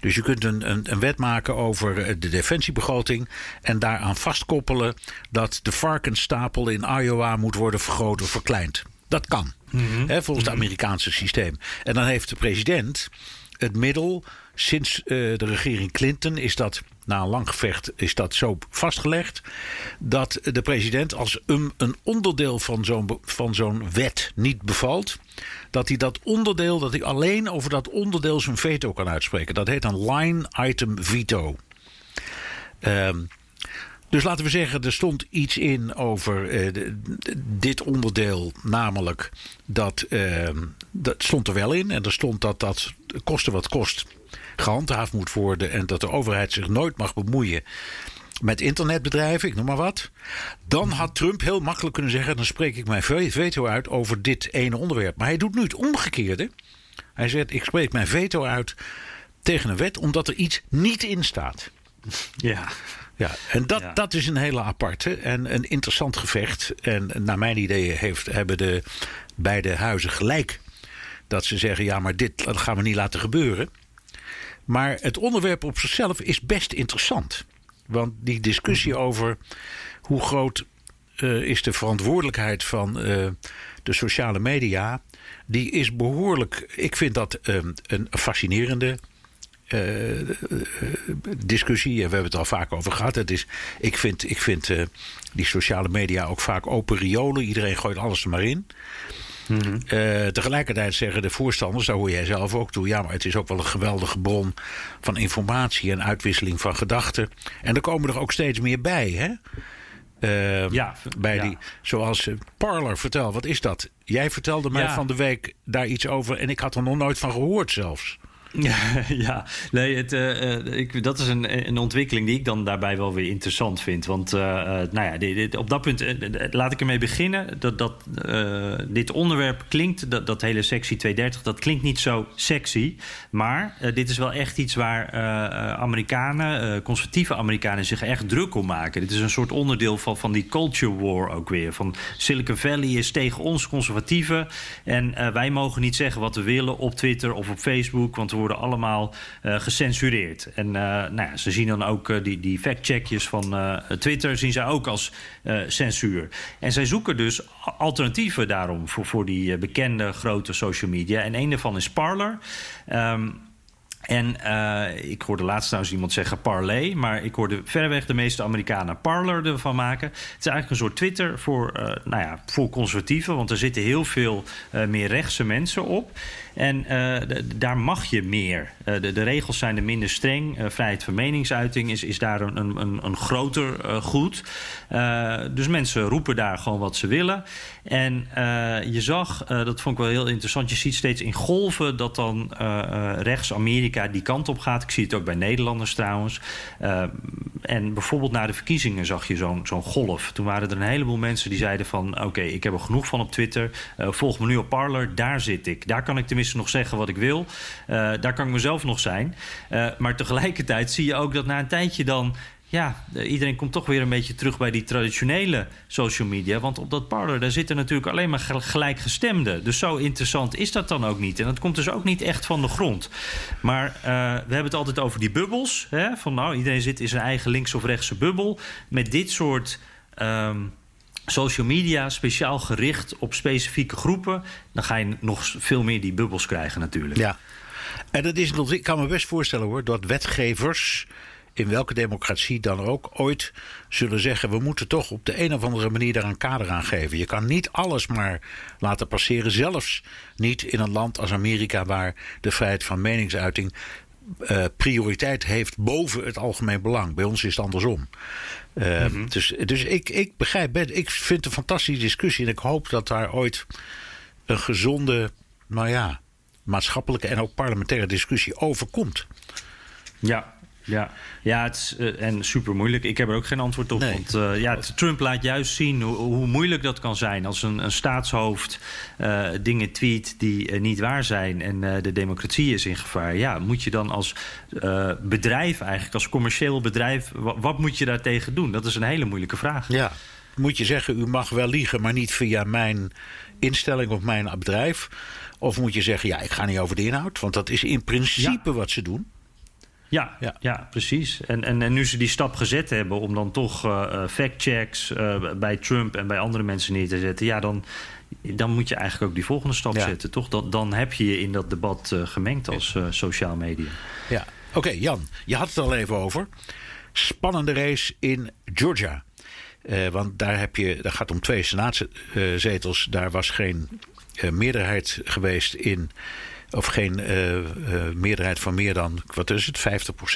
Dus je kunt een, een, een wet maken over eh, de defensiebegroting en daaraan vastkoppelen dat de varkensstapel in Iowa moet worden vergroot of verkleind. Dat kan, hè, volgens het Amerikaanse systeem. En dan heeft de president het middel. Sinds eh, de regering Clinton is dat na een lang gevecht is dat zo vastgelegd dat de president als een, onderdeel van zo'n van zo'n wet niet bevalt, dat hij dat onderdeel dat hij alleen over dat onderdeel zijn veto kan uitspreken. Dat heet een line item veto. Ehm, dus laten we zeggen, er stond iets in over eh, dit onderdeel. Namelijk dat, ehm, dat stond er wel in. En er stond dat dat koste wat kost gehandhaafd moet worden. En dat de overheid zich nooit mag bemoeien met internetbedrijven, ik noem maar wat. Dan had Trump heel makkelijk kunnen zeggen: dan spreek ik mijn ve- veto uit over dit ene onderwerp. Maar hij doet nu het omgekeerde. Hij zegt: ik spreek mijn veto uit tegen een wet omdat er iets niet in staat. Ja. Ja, en dat, Ja. dat is een hele aparte en een interessant gevecht. En naar mijn idee heeft, hebben de beide huizen gelijk. Dat ze zeggen, ja, maar dit gaan we niet laten gebeuren. Maar het onderwerp op zichzelf is best interessant. Want die discussie over hoe groot eh, is de verantwoordelijkheid van eh, de sociale media... die is behoorlijk... Ik vind dat eh, een fascinerende eh, discussie. En we hebben het al vaak over gehad. Het is, ik vind, ik vind die sociale media ook vaak open riolen. Iedereen gooit alles er maar in. Eh, tegelijkertijd zeggen de voorstanders, daar hoor jij zelf ook toe, ja, maar het is ook wel een geweldige bron van informatie en uitwisseling van gedachten. En er komen er ook steeds meer bij, hè? Eh, Ja, bij ja. die, zoals eh, Parler, vertel, wat is dat? Jij vertelde mij Ja. van de week daar iets over en ik had er nog nooit van gehoord zelfs. Ja, nee, het, eh, eh, ik, dat is een, een ontwikkeling die ik dan daarbij wel weer interessant vind. Want eh, nou ja, dit, op dat punt, laat ik ermee beginnen. Dat, dat, dit onderwerp klinkt, dat, dat hele sectie 230, dat klinkt niet zo sexy. Maar dit is wel echt iets waar Amerikanen, conservatieve Amerikanen, zich echt druk om maken. Dit is een soort onderdeel van, van die culture war ook weer. Van Silicon Valley is tegen ons conservatieven. En wij mogen niet zeggen wat we willen op Twitter of op Facebook, want we worden allemaal eh, gecensureerd. En eh, nou ja, ze zien dan ook eh, die, die fact-checkjes van Twitter, zien zij ook als censuur. En zij zoeken dus alternatieven daarom voor, voor die bekende grote social media. En een daarvan is Parler. Ehm, en eh, ik hoorde laatst trouwens iemand zeggen parlay, maar ik hoorde verreweg de meeste Amerikanen parler ervan maken. Het is eigenlijk een soort Twitter voor, eh, nou ja, voor conservatieven, want er zitten heel veel eh, meer rechtse mensen op. En daar mag je meer. De, de regels zijn er minder streng. Vrijheid van meningsuiting is, is daar een, een, een, groter goed. Dus mensen roepen daar gewoon wat ze willen. En je zag, dat vond ik wel heel interessant, je ziet steeds in golven dat dan eh, eh, rechts Die kant op gaat. Ik zie het ook bij Nederlanders trouwens. Uh, en bijvoorbeeld na de verkiezingen zag je zo'n zo'n golf. Toen waren er een heleboel mensen die zeiden van... oké, ik heb er genoeg van op Twitter. Uh, volg me nu op Parler, daar zit ik. Daar kan ik tenminste nog zeggen wat ik wil. Uh, daar kan ik mezelf nog zijn. maar tegelijkertijd zie je ook dat na een tijdje dan ja, iedereen komt toch weer een beetje terug bij die traditionele social media. Want op dat Parler, daar zitten natuurlijk alleen maar gelijkgestemden. Dus zo interessant is dat dan ook niet. En dat komt dus ook niet echt van de grond. Maar uh, we hebben het altijd over die bubbels. Hè? Van nou, iedereen zit in zijn eigen links- of rechtse bubbel. Met dit soort... Um, social media speciaal gericht op specifieke groepen, dan ga je nog veel meer die bubbels krijgen natuurlijk. Ja. En dat is, ik kan me best voorstellen hoor, dat wetgevers in welke democratie dan ook ooit zullen zeggen: we moeten toch op de een of andere manier daar een kader aan geven. Je kan niet alles maar laten passeren, zelfs niet in een land als Amerika, waar de vrijheid van meningsuiting uh, prioriteit heeft boven het algemeen belang. Bij ons is het andersom. Uh, mm -hmm. Dus, dus ik, ik begrijp, ik vind het een fantastische discussie en ik hoop dat daar ooit een gezonde, nou ja, maatschappelijke en ook parlementaire discussie over komt. Ja, ja, ja het is uh, en super moeilijk. Ik heb er ook geen antwoord op. Nee. Want uh, ja, Trump laat juist zien hoe, hoe, moeilijk dat kan zijn. Als een, een staatshoofd uh, dingen tweet die niet waar zijn en de democratie is in gevaar. Ja, moet je dan als bedrijf, eigenlijk als commercieel bedrijf, wat moet je daartegen doen? Dat is een hele moeilijke vraag. Ja, moet je zeggen, u mag wel liegen, maar niet via mijn instelling of mijn bedrijf. Of moet je zeggen, ja, ik ga niet over de inhoud, want dat is in principe ja. wat ze doen. Ja, ja. ja precies. En, en, en nu ze die stap gezet hebben om dan toch uh, factchecks uh, bij Trump en bij andere mensen neer te zetten, ja, dan, dan moet je eigenlijk ook die volgende stap ja. zetten, toch? Dan, dan heb je je in dat debat uh, gemengd als sociaal media. Ja, oké, okay, Jan, je had het al even over. Spannende race in Georgia. Want daar, heb je, daar gaat om twee senaatzetels. Daar was geen meerderheid geweest in of geen uh, uh, meerderheid van meer dan, wat is het,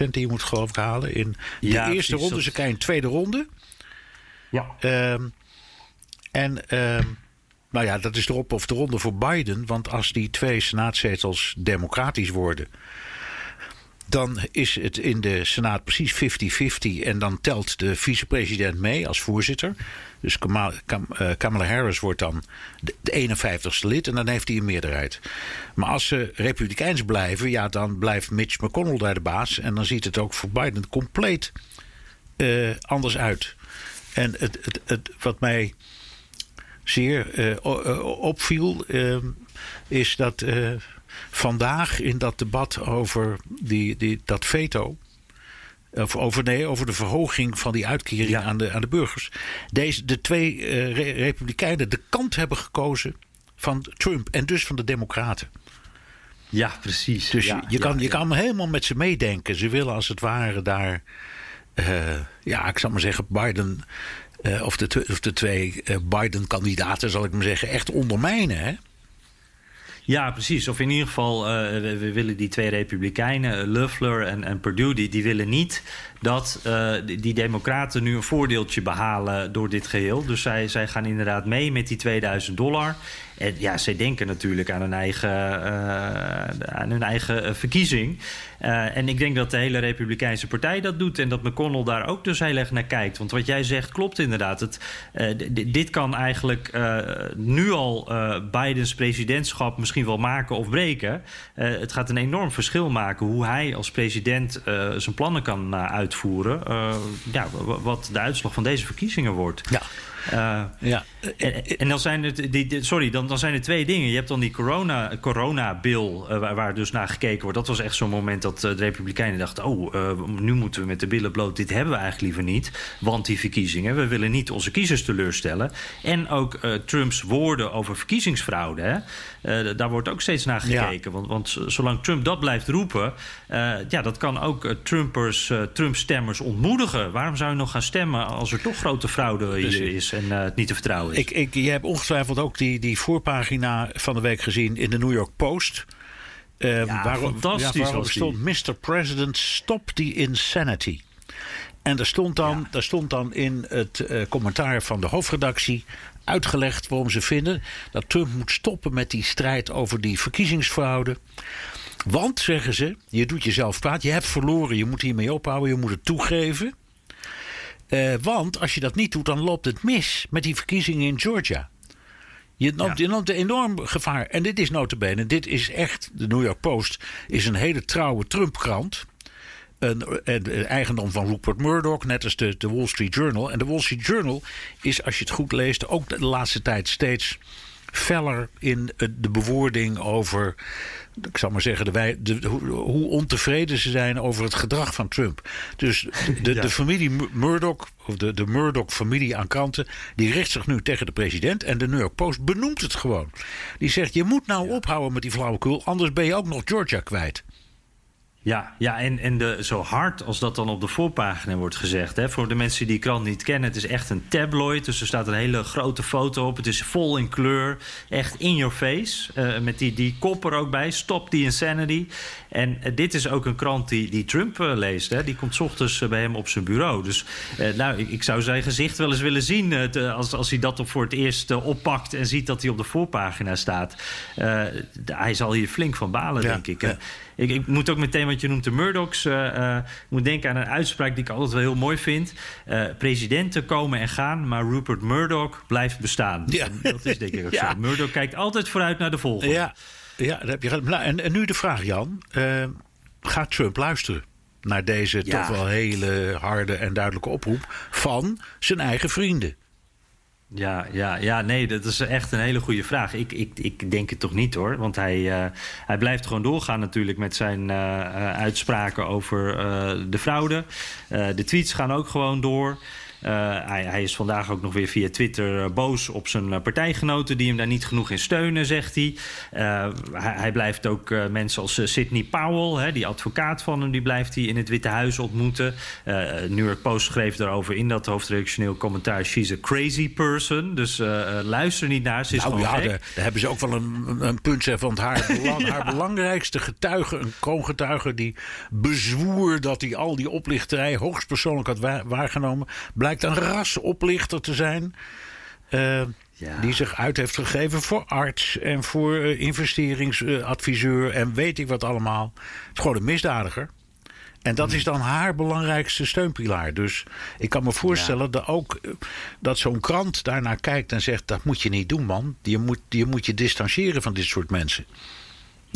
50% die je moet geloof ik halen in de ja, eerste precies, ronde. Ze krijgen een tweede ronde. Ja. Um, en um, nou ja, dat is erop of de ronde voor Biden. Want als die twee senaatzetels democratisch worden dan is het in de Senaat precies 50-50. En dan telt de vicepresident mee als voorzitter. Dus Kamala Harris wordt dan de 51ste lid en dan heeft hij een meerderheid. Maar als ze republikeins blijven, ja, dan blijft Mitch McConnell daar de baas. En dan ziet het ook voor Biden compleet uh, anders uit. En het, het, het, wat mij zeer uh, opviel, is dat vandaag in dat debat over die, die, dat veto. Of over, nee, over de verhoging van die uitkering ja. aan, de, aan de burgers. Deze, de twee uh, re republikeinen de kant hebben gekozen van Trump en dus van de Democraten. Ja, precies. Dus ja, je, kan, ja, je kan helemaal met ze meedenken. Ze willen als het ware daar, uh, ja, ik zal maar zeggen, Biden. Uh, of, de, of de twee Biden-kandidaten, zal ik maar zeggen, echt ondermijnen. Hè? Ja, precies. Of in ieder geval, uh, we, willen die twee republikeinen, Loeffler en, en Perdue, die, willen niet dat die, die, democraten nu een voordeeltje behalen door dit geheel. Dus zij, zij gaan inderdaad mee met die 2000 dollar. Ja, zij denken natuurlijk aan hun eigen, uh, aan hun eigen verkiezing. Uh, en ik denk dat de hele Republikeinse Partij dat doet. En dat McConnell daar ook dus heel erg naar kijkt. Want wat jij zegt klopt inderdaad. Het, dit kan eigenlijk nu al Bidens presidentschap misschien wel maken of breken. het gaat een enorm verschil maken hoe hij als president zijn plannen kan uitvoeren. ja, wat de uitslag van deze verkiezingen wordt. Ja. Uh, ja. En, en, dan zijn het, die, sorry, dan, dan zijn er twee dingen. Je hebt dan die corona, corona-bill uh, waar, waar, dus naar gekeken wordt. Dat was echt zo'n moment dat de Republikeinen dachten... oh, nu moeten we met de billen bloot. Dit hebben we eigenlijk liever niet. Want die verkiezingen, we willen niet onze kiezers teleurstellen. En ook Trumps woorden over verkiezingsfraude. Hè? daar wordt ook steeds naar gekeken. Ja. Want, want zolang Trump dat blijft roepen... ja, dat kan ook Trumpers, Trump-stemmers ontmoedigen. Waarom zou je nog gaan stemmen als er toch grote fraude is... en uh, het niet te vertrouwen is. Ik, ik, je hebt ongetwijfeld ook die, die voorpagina van de week gezien in de New York Post. Uh, ja, waar, fantastisch ja, stond Mr. President, stop the insanity. En daar stond dan, ja. daar stond dan in het uh, commentaar van de hoofdredactie uitgelegd waarom ze vinden dat Trump moet stoppen met die strijd over die verkiezingsfraude. Want, zeggen ze, je doet jezelf kwaad. Je hebt verloren, je moet hiermee ophouden, je moet het toegeven. Uh, want als je dat niet doet, dan loopt het mis met die verkiezingen in Georgia. Je loopt, ja. een enorm gevaar. En dit is notabene, dit is echt, de New York Post is een hele trouwe Trump-krant. Een, een, eigendom van Rupert Murdoch, net als de, de Wall Street Journal. En de Wall Street Journal is, als je het goed leest, ook de laatste tijd steeds feller in de bewoording over ik zal maar zeggen, de, de, hoe ontevreden ze zijn over het gedrag van Trump. Dus de, de familie Murdoch, of de, de Murdoch-familie aan kranten, die richt zich nu tegen de president. En de New York Post benoemt het gewoon. Die zegt: Je moet nou ophouden met die flauwekul, anders ben je ook nog Georgia kwijt. Ja, ja en, en de, zo hard als dat dan op de voorpagina wordt gezegd. Hè, voor de mensen die die krant niet kennen, het is echt een tabloid. Dus er staat een hele grote foto op. Het is vol in kleur. Echt in your face. Uh, met die, die kop er ook bij. Stop the insanity. En uh, dit is ook een krant die, die Trump uh, leest. Hè. Die komt s ochtends bij hem op zijn bureau. Dus nou, ik, ik, zou zijn gezicht wel eens willen zien... Te, als, als hij dat op voor het eerst oppakt... en ziet dat hij op de voorpagina staat. hij zal hier flink van balen, ja, denk ik. Ja. Ik, ik, moet ook meteen wat je noemt de Murdochs. Uh, moet denken aan een uitspraak die ik altijd wel heel mooi vind. Uh, presidenten komen en gaan, maar Rupert Murdoch blijft bestaan. Ja. Dat is denk ik ook ja. zo. Murdoch kijkt altijd vooruit naar de volgende. Ja, ja dat heb je nou, en, en nu de vraag, Jan. gaat Trump luisteren? Naar deze toch wel hele harde en duidelijke oproep van zijn eigen vrienden. Ja, ja, ja, nee, dat is echt een hele goede vraag. Ik, ik, ik denk het toch niet hoor. Want hij, uh, hij blijft gewoon doorgaan natuurlijk met zijn uh, uitspraken over de fraude. de tweets gaan ook gewoon door. Uh, hij, hij, is vandaag ook nog weer via Twitter uh, boos op zijn uh, partijgenoten die hem daar niet genoeg in steunen, zegt hij. Hij, hij, blijft ook mensen als Sidney Powell, hè, die advocaat van hem, die blijft hij in het Witte Huis ontmoeten. New York Post schreef daarover in dat hoofdredactioneel commentaar: She's a crazy person. Dus luister niet naar ze. Is nou, ja, daar, daar, hebben ze ook wel een, een punt zeg, want haar, belang, ja. haar belangrijkste getuige, een kroongetuige, die bezwoer dat hij al die oplichterij hoogstpersoonlijk had wa waargenomen, blijkt een rasoplichter te zijn. Uh, ja. Die zich uit heeft gegeven voor arts en voor uh, investeringsadviseur en weet ik wat allemaal. Het is gewoon een misdadiger. En dat is dan haar belangrijkste steunpilaar. Dus ik kan me voorstellen ja. dat ook dat zo'n krant daarnaar kijkt en zegt: dat moet je niet doen, man. Je moet je, moet je distancieren van dit soort mensen.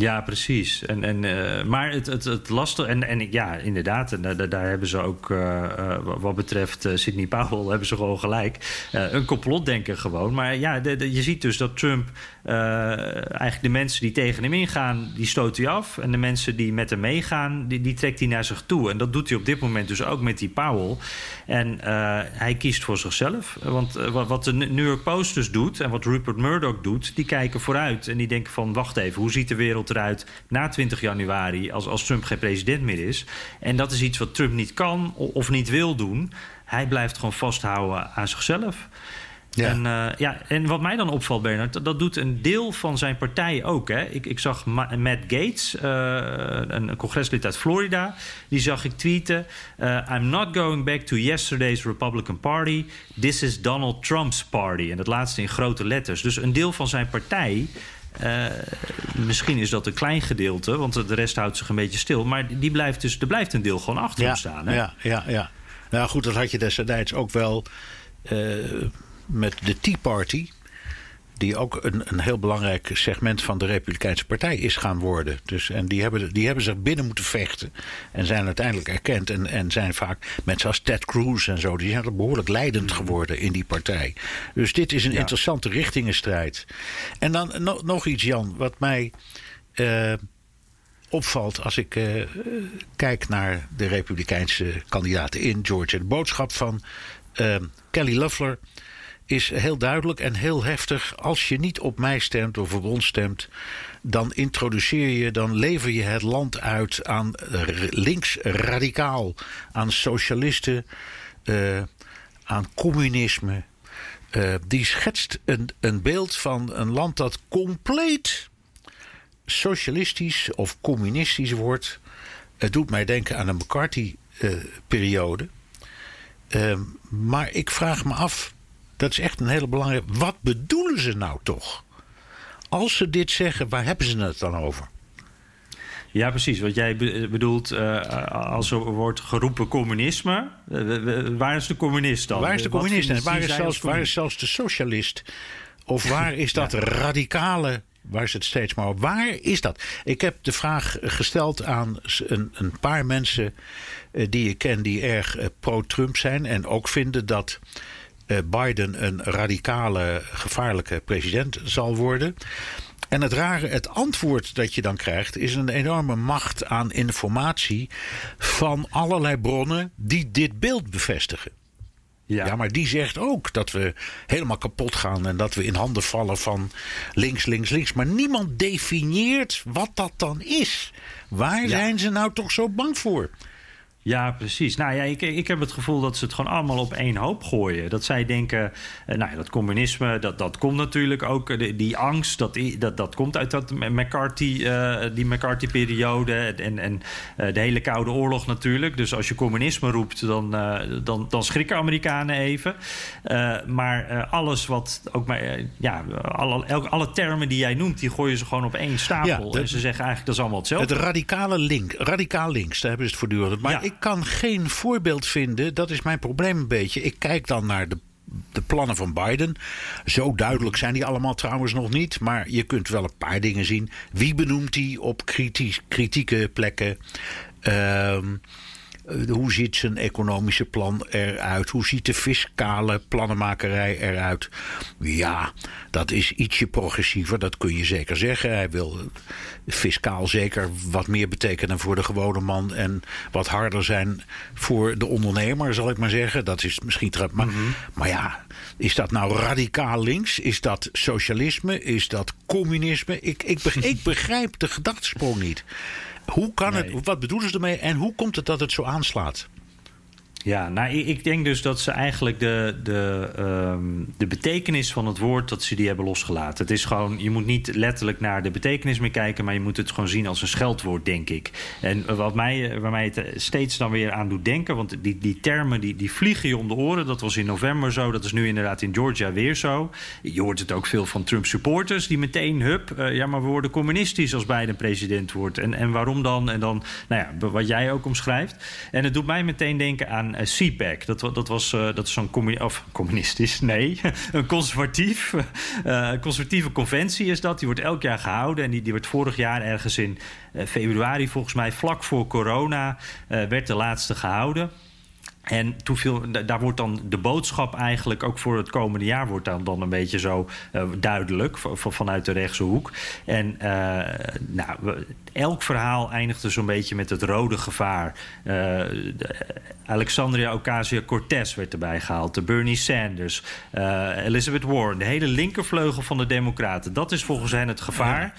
Ja, precies. En, en, uh, maar het, het, het lastige, en, en ja, inderdaad, en daar, daar hebben ze ook, uh, uh, wat betreft Sidney Powell, hebben ze gewoon gelijk. een complotdenker gewoon. Maar ja, je ziet dus dat Trump eigenlijk de mensen die tegen hem ingaan, die stoot hij af. En de mensen die met hem meegaan, die, die trekt hij naar zich toe. En dat doet hij op dit moment dus ook met die Powell. En hij kiest voor zichzelf. Want wat de New York Post dus doet, en wat Rupert Murdoch doet, die kijken vooruit. En die denken van, wacht even, hoe ziet de wereld eruit na 20 januari als, als Trump geen president meer is. En dat is iets wat Trump niet kan of niet wil doen. Hij blijft gewoon vasthouden aan zichzelf. Ja. En, uh, ja, en wat mij dan opvalt, Bernard, dat doet een deel van zijn partij ook. Hè. Ik, ik zag Ma Matt Gates, uh, een congreslid uit Florida, die zag ik tweeten: uh, I'm not going back to yesterday's Republican Party. This is Donald Trump's party. En dat laatste in grote letters. Dus een deel van zijn partij uh, misschien is dat een klein gedeelte, want de rest houdt zich een beetje stil. Maar die blijft dus, er blijft een deel gewoon achter ja, staan. Hè? Ja, ja, ja. Nou goed, dat had je destijds ook wel uh, met de Tea Party die ook een, een heel belangrijk segment van de Republikeinse Partij is gaan worden. Dus, en die hebben, die hebben zich binnen moeten vechten en zijn uiteindelijk erkend. En, en zijn vaak mensen als Ted Cruz en zo, die zijn behoorlijk leidend geworden in die partij. Dus dit is een ja. interessante richtingenstrijd. En dan no, nog iets, Jan, wat mij. Uh, opvalt als ik uh, kijk naar de Republikeinse kandidaten in Georgia. De boodschap van uh, Kelly Loeffler is heel duidelijk en heel heftig. Als je niet op mij stemt of op ons stemt, dan introduceer je, dan lever je het land uit aan links radicaal, aan socialisten, uh, aan communisme. Uh, die schetst een, een beeld van een land dat compleet socialistisch of communistisch wordt. Het doet mij denken aan een McCarthy-periode. Uh, maar ik vraag me af dat is echt een hele belangrijke. Wat bedoelen ze nou toch? Als ze dit zeggen, waar hebben ze het dan over? Ja, precies. Wat jij bedoelt, uh, als er wordt geroepen communisme, uh, waar is de communist dan? Waar is de communist en waar is, zelfs, waar is zelfs de socialist? Of waar is dat ja. radicale waar is het steeds maar op? Waar is dat? Ik heb de vraag gesteld aan een, een paar mensen die ik ken die erg pro-Trump zijn en ook vinden dat Biden een radicale, gevaarlijke president zal worden. En het rare, het antwoord dat je dan krijgt, is een enorme macht aan informatie van allerlei bronnen die dit beeld bevestigen. Ja. ja. maar die zegt ook dat we helemaal kapot gaan en dat we in handen vallen van links, links, links. Maar niemand definieert wat dat dan is. Waar zijn ze nou toch zo bang voor? Ja, precies. Nou ja, ik, ik heb het gevoel dat ze het gewoon allemaal op één hoop gooien. Dat zij denken, eh, nou ja, dat communisme, dat, dat komt natuurlijk ook. Eh, die angst, dat, dat, dat komt uit dat McCarthy, uh, die McCarthy-periode en, en de hele Koude Oorlog natuurlijk. Dus als je communisme roept, dan, dan, dan schrikken Amerikanen even. maar alles wat ook maar, ja, alle, alle termen die jij noemt, die gooien ze gewoon op één stapel. en ze zeggen eigenlijk dat is allemaal hetzelfde. Het radicale link, radicaal links, daar hebben ze het voortdurend. Maar ik kan geen voorbeeld vinden. Dat is mijn probleem een beetje. Ik kijk dan naar de de plannen van Biden. Zo duidelijk zijn die allemaal trouwens nog niet. Maar je kunt wel een paar dingen zien. Wie benoemt hij op kritieke plekken? Ehm eh, hoe ziet zijn economische plan eruit? Hoe ziet de fiscale plannenmakerij eruit? Ja, dat is ietsje progressiever, dat kun je zeker zeggen. Hij wil fiscaal zeker wat meer betekenen voor de gewone man en wat harder zijn voor de ondernemer, zal ik maar zeggen. Dat is misschien. Maar, mhm. maar ja, is dat nou radicaal links? Is dat socialisme? Is dat communisme? Ik, ik, ik begrijp de gedachtesprong niet. Hoe kan het, wat bedoelen ze ermee en hoe komt het dat het zo aanslaat? Ja, nou, ik denk dus dat ze eigenlijk de, de, ehm, de betekenis van het woord... dat ze die hebben losgelaten. Het is gewoon, je moet niet letterlijk naar de betekenis meer kijken... maar je moet het gewoon zien als een scheldwoord, denk ik. En wat mij, waar mij het steeds dan weer aan doet denken... want die, die termen die, die vliegen je om de oren. Dat was in november zo, dat is nu inderdaad in Georgia weer zo. Je hoort het ook veel van Trump-supporters... die meteen, hup, uh, ja, maar we worden communistisch als Biden president wordt. En, en waarom dan? En dan, nou ja, wat jij ook omschrijft. En het doet mij meteen denken aan uh, CPAC. Dat, dat, was, uh, dat is zo'n communistisch, nee, een conservatief, uh, conservatieve conventie is dat. Die wordt elk jaar gehouden en die, die werd vorig jaar ergens in februari, volgens mij vlak voor corona, werd de laatste gehouden. En toen viel, daar wordt dan de boodschap eigenlijk ook voor het komende jaar wordt dan, dan een beetje zo uh, duidelijk vanuit de rechtse hoek. En uh, nou, elk verhaal eindigde zo'n beetje met het rode gevaar. Uh, Alexandria Ocasio-Cortez werd erbij gehaald. De Bernie Sanders, Elizabeth Warren, de hele linkervleugel van de Democraten. Dat is volgens hen het gevaar.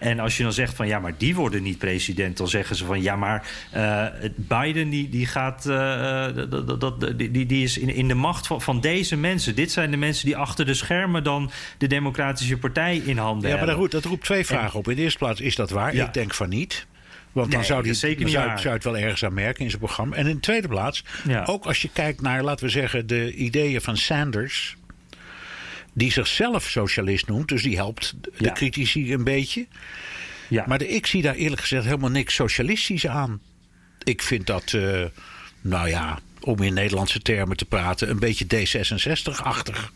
En als je dan zegt van ja, maar die worden niet president, dan zeggen ze van ja, maar uh, Biden die, die gaat, uh, dat, dat, die, die is in, in de macht van, van deze mensen. Dit zijn de mensen die achter de schermen dan de Democratische Partij in handen ja, hebben. maar dat roept twee vragen op. In de eerste plaats, is dat waar? Ik denk van niet. Want dan zou, die, zeker zou, zou het wel ergens aan merken in zijn programma. En in de tweede plaats, ook als je kijkt naar, laten we zeggen, de ideeën van Sanders die zichzelf socialist noemt. Dus die helpt de critici een beetje. Ja. Maar de, ik zie daar eerlijk gezegd helemaal niks socialistisch aan. Ik vind dat, uh, nou ja, om in Nederlandse termen te praten, een beetje D66-achtig.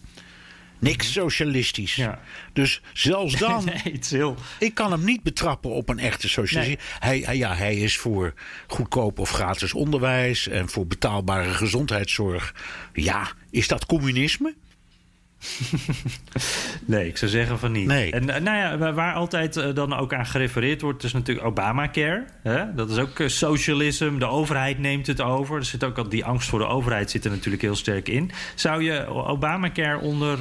Niks socialistisch. Ja. Dus zelfs dan. nee, heel... Ik kan hem niet betrappen op een echte socialist. Hij, hij, ja, hij is voor goedkoop of gratis onderwijs en voor betaalbare gezondheidszorg. Ja, is dat communisme? nee, ik zou zeggen van niet. Nee. En eh, nou ja, waar altijd eh, dan ook aan gerefereerd wordt, is natuurlijk Obamacare. Hè? Dat is ook uh, socialisme. De overheid neemt het over. Er zit ook al die angst voor de overheid zit er natuurlijk heel sterk in. Zou je Obamacare onder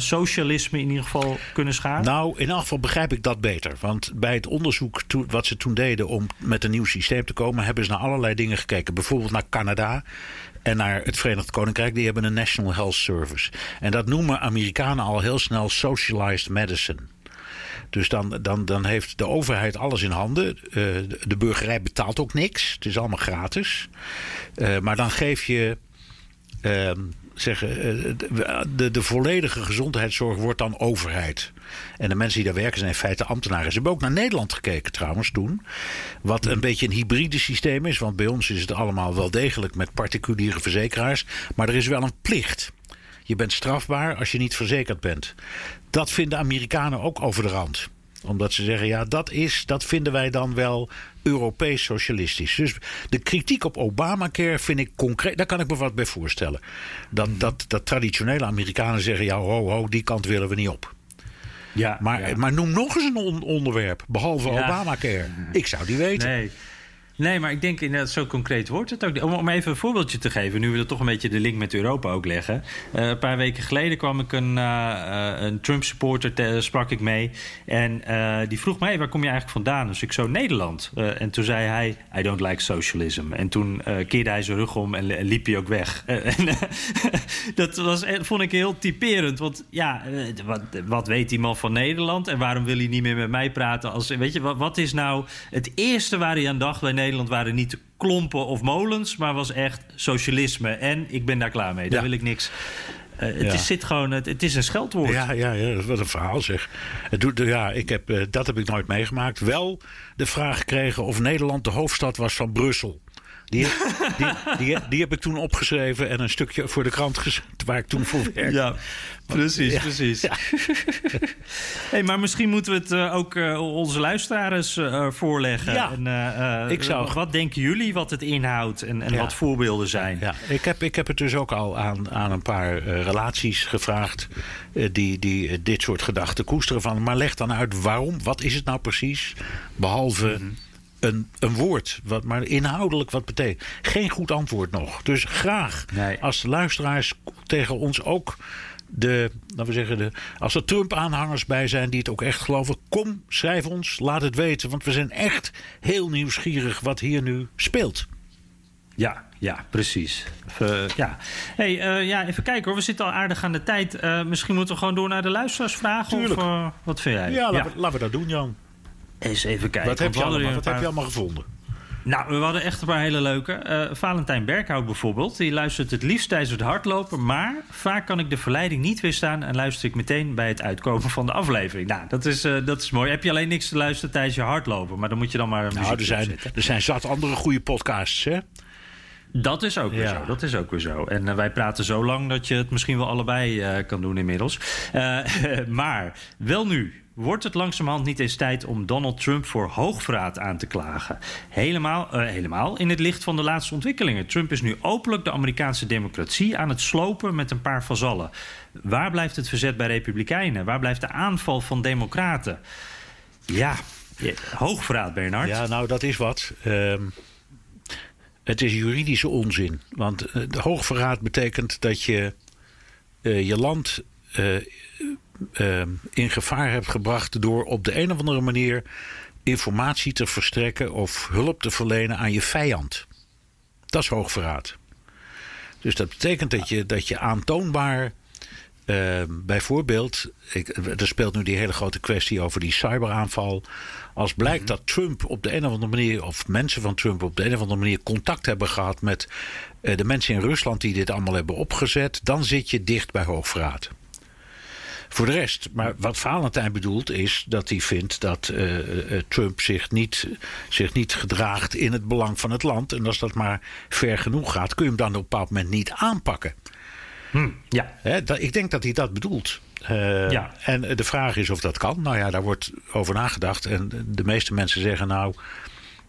socialisme in ieder geval kunnen scharen? Nou, in elk geval begrijp ik dat beter. Want bij het onderzoek wat ze toen deden om met een nieuw systeem te komen, hebben ze naar allerlei dingen gekeken. Bijvoorbeeld naar Canada en naar het Verenigd Koninkrijk. Die hebben een National Health Service. En dat noemen Amerikanen al heel snel socialized medicine. Dus dan, dan, dan heeft de overheid alles in handen. Uh, de burgerij betaalt ook niks. Het is allemaal gratis. Uh, maar dan geef je ehm, zeggen, eh, de, de volledige gezondheidszorg wordt dan overheid. En de mensen die daar werken zijn in feite ambtenaren. Ze hebben ook naar Nederland gekeken trouwens toen. Wat een beetje een hybride systeem is. Want bij ons is het allemaal wel degelijk met particuliere verzekeraars. Maar er is wel een plicht. Je bent strafbaar als je niet verzekerd bent. Dat vinden Amerikanen ook over de rand omdat ze zeggen, ja, dat, is, dat vinden wij dan wel Europees socialistisch. Dus de kritiek op Obamacare vind ik concreet. Daar kan ik me wat bij voorstellen. Dat, dat, dat traditionele Amerikanen zeggen, ja, ho, ho, die kant willen we niet op. Ja, maar, maar noem nog eens een onderwerp, behalve Obamacare. Ik zou die weten. Nee. Nee, maar ik denk inderdaad, zo concreet wordt het ook. Om, even een voorbeeldje te geven, nu we er toch een beetje de link met Europa ook leggen. Uh, een paar weken geleden kwam ik een, uh, een Trump-supporter, sprak ik mee. En die vroeg mij, waar kom je eigenlijk vandaan? Dus ik zo, Nederland. en toen zei hij, I don't like socialism. En toen keerde hij zijn rug om en, en liep hij ook weg. en, dat was, vond ik heel typerend. Want ja, wat, wat weet die man van Nederland? En waarom wil hij niet meer met mij praten? Als, weet je, wat, wat is nou het eerste waar hij aan dacht bij Nederland waren niet klompen of molens, maar was echt socialisme. En ik ben daar klaar mee. Daar wil ik niks. Uh, het, is, zit gewoon, het, het, is een scheldwoord. Ja, ja, ja, wat een verhaal zeg. Het doet, ja, ik heb, uh, dat heb ik nooit meegemaakt. Wel de vraag gekregen of Nederland de hoofdstad was van Brussel. Die, die, die, die, heb ik toen opgeschreven en een stukje voor de krant gezet waar ik toen voor werkte. Ja, precies, precies. Ja. hey, maar misschien moeten we het uh, ook uh, onze luisteraars uh, voorleggen. Ja. En, ik zou... Wat denken jullie wat het inhoudt en, en ja. wat voorbeelden zijn? Ja. Ik, heb, ik heb het dus ook al aan, aan een paar relaties gevraagd die, die dit soort gedachten koesteren. Van, maar leg dan uit waarom, wat is het nou precies? Behalve... Mm -hmm een, een woord, wat maar inhoudelijk wat betekent. Geen goed antwoord nog. Dus graag als de luisteraars tegen ons ook de, laten we zeggen, de, als er Trump-aanhangers bij zijn die het ook echt geloven, kom, schrijf ons, laat het weten. Want we zijn echt heel nieuwsgierig wat hier nu speelt. Ja, ja, precies. Uh, ja. Hey, uh, ja, even kijken hoor. We zitten al aardig aan de tijd. Uh, misschien moeten we gewoon door naar de luisteraarsvragen. Tuurlijk. Of wat vind jij? Ja, laten, We, laten we dat doen, Jan. Eens even kijken. Wat heb je, allemaal, wat heb je allemaal gevonden? Nou, we hadden echt een paar hele leuke. Uh, Valentijn Berghout bijvoorbeeld. Die luistert het liefst tijdens het hardlopen. Maar vaak kan ik de verleiding niet weerstaan. En luister ik meteen bij het uitkomen van de aflevering. Nou, dat is, uh, dat is mooi. Heb je alleen niks te luisteren tijdens je hardlopen. Maar dan moet je dan maar. Nou, er zijn, er zijn zat andere goede podcasts, hè? Dat is ook weer zo. Dat is ook weer zo. En uh, wij praten zo lang dat je het misschien wel allebei uh, kan doen inmiddels. Uh, maar wel nu. Wordt het langzamerhand niet eens tijd om Donald Trump voor hoogverraad aan te klagen? Helemaal, helemaal in het licht van de laatste ontwikkelingen. Trump is nu openlijk de Amerikaanse democratie aan het slopen met een paar vazallen. Waar blijft het verzet bij Republikeinen? Waar blijft de aanval van Democraten? Ja, hoogverraad, Bernard. Ja, nou, dat is wat. Uh... Het is juridische onzin. Want de hoogverraad betekent dat je uh, je land in gevaar hebt gebracht door op de een of andere manier informatie te verstrekken of hulp te verlenen aan je vijand. Dat is hoogverraad. Dus dat betekent dat je, dat je aantoonbaar uh, bijvoorbeeld, ik, er speelt nu die hele grote kwestie over die cyberaanval. Als blijkt -hmm. dat Trump op de een of andere manier, of mensen van Trump op de een of andere manier contact hebben gehad met uh, de mensen in Rusland die dit allemaal hebben opgezet, dan zit je dicht bij hoogverraad. Voor de rest, maar wat Valentijn bedoelt is dat hij vindt dat uh, Trump zich niet, zich niet gedraagt in het belang van het land. En als dat maar ver genoeg gaat, kun je hem dan op een bepaald moment niet aanpakken. Hm, ja. dat, ik denk dat hij dat bedoelt. Uh, ja. En de vraag is of dat kan. Nou ja, daar wordt over nagedacht. En de meeste mensen zeggen nou.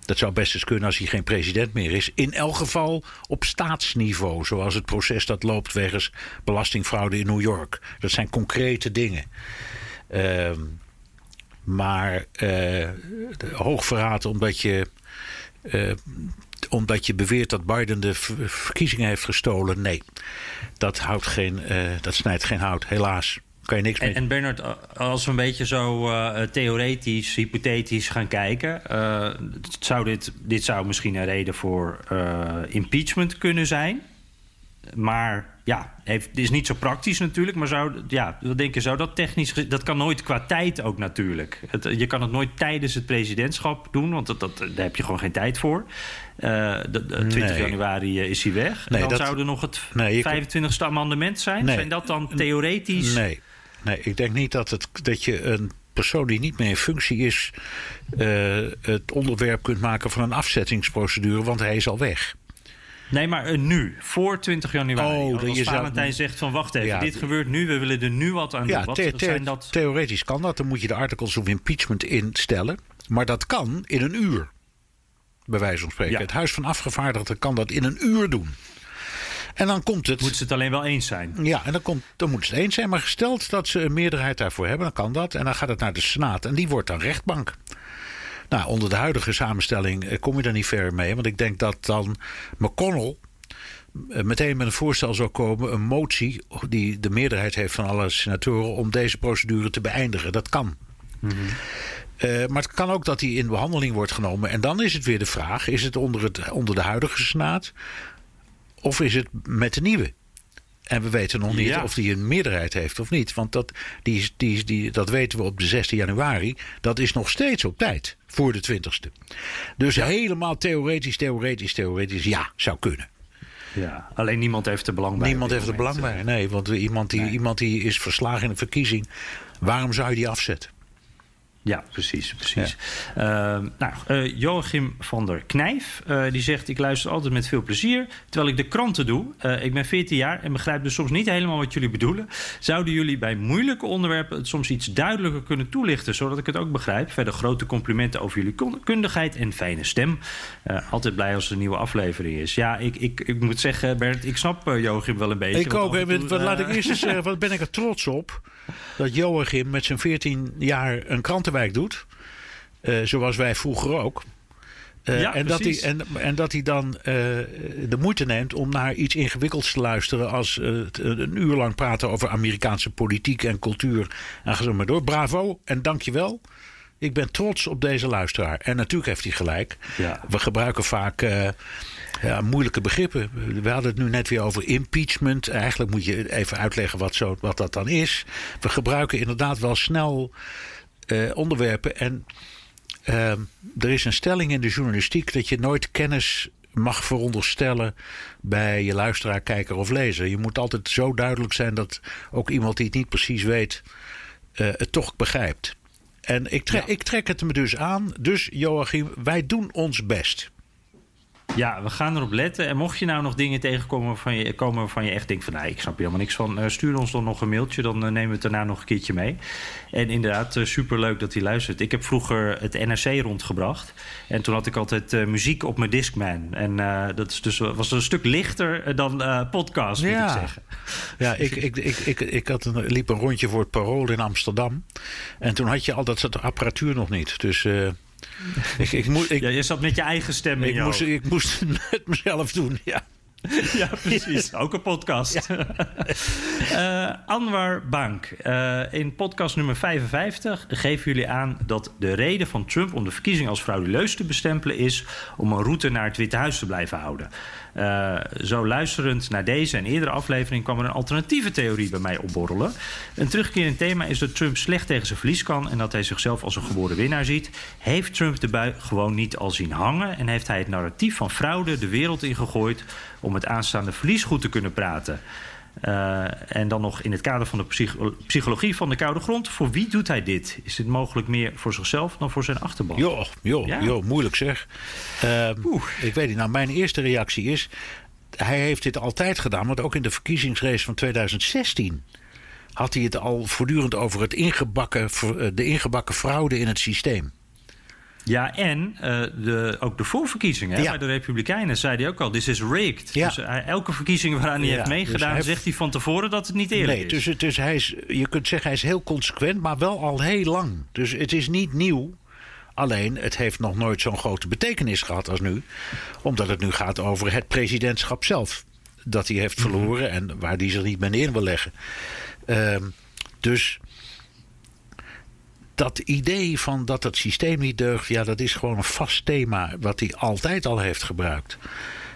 Dat zou best eens kunnen als hij geen president meer is. In elk geval op staatsniveau. Zoals het proces dat loopt wegens belastingfraude in New York. Dat zijn concrete dingen. Uh, maar uh, hoogverraad omdat je. Uh, omdat je beweert dat Biden de verkiezingen heeft gestolen. Nee, dat, houdt geen, uh, dat snijdt geen hout, helaas. Kan je niks en, en Bernard, als we een beetje zo uh, theoretisch, hypothetisch gaan kijken... Uh, zou dit, dit zou misschien een reden voor impeachment kunnen zijn... maar ja, heeft, is niet zo praktisch natuurlijk. Maar zou, ja, wat denk je, zou dat technisch... Dat kan nooit qua tijd ook natuurlijk. Het, je kan het nooit tijdens het presidentschap doen. Want dat, dat, daar heb je gewoon geen tijd voor. Uh, de, 20 nee. januari is hij weg. Nee, en dan dat, zou er nog het nee, 25e amendement zijn. Zijn dat dan theoretisch... Nee. Nee, ik denk niet dat, het, dat je een persoon die niet meer in functie is... Uh, het onderwerp kunt maken van een afzettingsprocedure... want hij is al weg. Nee, maar uh, nu, voor 20 januari. Oh, als Valentijn zou... zegt van wacht even, ja, dit gebeurt nu, we willen er nu wat aan ja, doen. Wat zijn dat... Theoretisch kan dat, dan moet je de articles of impeachment instellen. Maar dat kan in een uur, bij wijze van spreken. Ja. Het Huis van Afgevaardigden kan dat in een uur doen. En dan komt het. Moeten ze het alleen wel eens zijn? Ja, en dan, komt, dan moeten ze het eens zijn. Maar gesteld dat ze een meerderheid daarvoor hebben, dan kan dat. En dan gaat het naar de Senaat. En die wordt dan rechtbank. Nou, onder de huidige samenstelling eh, kom je daar niet ver mee. Want ik denk dat dan McConnell eh, meteen met een voorstel zou komen, een motie die de meerderheid heeft van alle senatoren om deze procedure te beëindigen. Dat kan. Mm -hmm. uh, maar het kan ook dat die in behandeling wordt genomen. En dan is het weer de vraag: is het onder, het, onder de huidige Senaat of is het met de nieuwe? En we weten nog niet ja. of die een meerderheid heeft of niet. Want dat, die, die, die, dat weten we op de 16 januari. Dat is nog steeds op tijd voor de 20ste. Dus ja. helemaal theoretisch, theoretisch, theoretisch, ja, zou kunnen. Ja, alleen niemand heeft er belang bij. Niemand heeft er belang bij, nee. Want iemand die, nee. iemand die is verslagen in een verkiezing, waarom zou je die afzetten? Ja, precies. precies. Ja. Uh, nou, uh, Joachim van der Knijf uh, die zegt: Ik luister altijd met veel plezier terwijl ik de kranten doe. Uh, ik ben 14 jaar en begrijp dus soms niet helemaal wat jullie bedoelen. Zouden jullie bij moeilijke onderwerpen het soms iets duidelijker kunnen toelichten, zodat ik het ook begrijp? Verder grote complimenten over jullie kundigheid en fijne stem. altijd blij als er een nieuwe aflevering is. Ja, ik, ik, ik moet zeggen, Bert, ik snap Joachim wel een beetje. Ik ook. Toe, wat, laat ik eerst eens zeggen, wat ben ik er trots op dat Joachim met zijn 14 jaar een doet. Uh, zoals wij vroeger ook. Uh, ja, en, dat hij, en, en, dat hij dan uh, de moeite neemt om naar iets ingewikkelds te luisteren. als een uur lang praten over Amerikaanse politiek en cultuur. En ga zo maar door. Bravo en dankjewel. Ik ben trots op deze luisteraar. En natuurlijk heeft hij gelijk. Ja. We gebruiken vaak ja, moeilijke begrippen. We hadden het nu net weer over impeachment. Eigenlijk moet je even uitleggen wat, zo, wat dat dan is. We gebruiken inderdaad wel snel uh, onderwerpen. En uh, er is een stelling in de journalistiek dat je nooit kennis mag veronderstellen bij je luisteraar, kijker of lezer. Je moet altijd zo duidelijk zijn dat ook iemand die het niet precies weet, uh, het toch begrijpt. En ik trek, ja. ik trek het me dus aan. Dus Joachim, wij doen ons best. Ja, we gaan erop letten. En mocht je nou nog dingen tegenkomen waarvan je, komen waarvan je echt denkt van... Nou, ik snap hier helemaal niks van, uh, stuur ons dan nog een mailtje. Dan uh, nemen we het daarna nog een keertje mee. En inderdaad, uh, superleuk dat hij luistert. Ik heb vroeger het NRC rondgebracht. En toen had ik altijd muziek op mijn Discman. En dat is dus, was een stuk lichter dan podcast, moet ja. ik zeggen. Ja, ik, ik, ik, ik, ik had een, liep een rondje voor het Parool in Amsterdam. En toen had je al dat soort apparatuur nog niet. Dus... ik, ik moet, ik, ja, je zat met je eigen stem in ik moest, ik moest het mezelf doen, ja. ja, precies. Ook een podcast. Ja. uh, Anwar Bank. Uh, in podcast nummer 55 geven jullie aan dat de reden van Trump om de verkiezing als frauduleus te bestempelen is om een route naar het Witte Huis te blijven houden. Uh, zo luisterend naar deze en eerdere aflevering kwam er een alternatieve theorie bij mij opborrelen. Een terugkerend thema is dat Trump slecht tegen zijn verlies kan en dat hij zichzelf als een geboren winnaar ziet. Heeft Trump de bui gewoon niet al zien hangen en heeft hij het narratief van fraude de wereld ingegooid om het aanstaande verlies goed te kunnen praten? Uh, en dan nog in het kader van de psych psychologie van de koude grond. Voor wie doet hij dit? Is dit mogelijk meer voor zichzelf dan voor zijn achterban? Joh, joh, ja. moeilijk zeg. Uh, ik weet niet. Nou, mijn eerste reactie is... hij heeft dit altijd gedaan. Want ook in de verkiezingsrace van 2016... had hij het al voortdurend over het ingebakken, de ingebakken fraude in het systeem. Ja, en uh, de, ook de voorverkiezingen ja. bij de Republikeinen zei hij ook al: This is rigged. Ja. Dus uh, elke verkiezing waaraan hij ja, heeft meegedaan, dus hij zegt hij van tevoren dat het niet eerlijk nee, is. Dus, dus hij is, je kunt zeggen, hij is heel consequent, maar wel al heel lang. Dus het is niet nieuw. Alleen, het heeft nog nooit zo'n grote betekenis gehad als nu. Omdat het nu gaat over het presidentschap zelf. Dat hij heeft verloren en waar hij zich niet meer neer wil leggen. Uh, dus dat idee van dat het systeem niet deugt, ja, dat is gewoon een vast thema wat hij altijd al heeft gebruikt.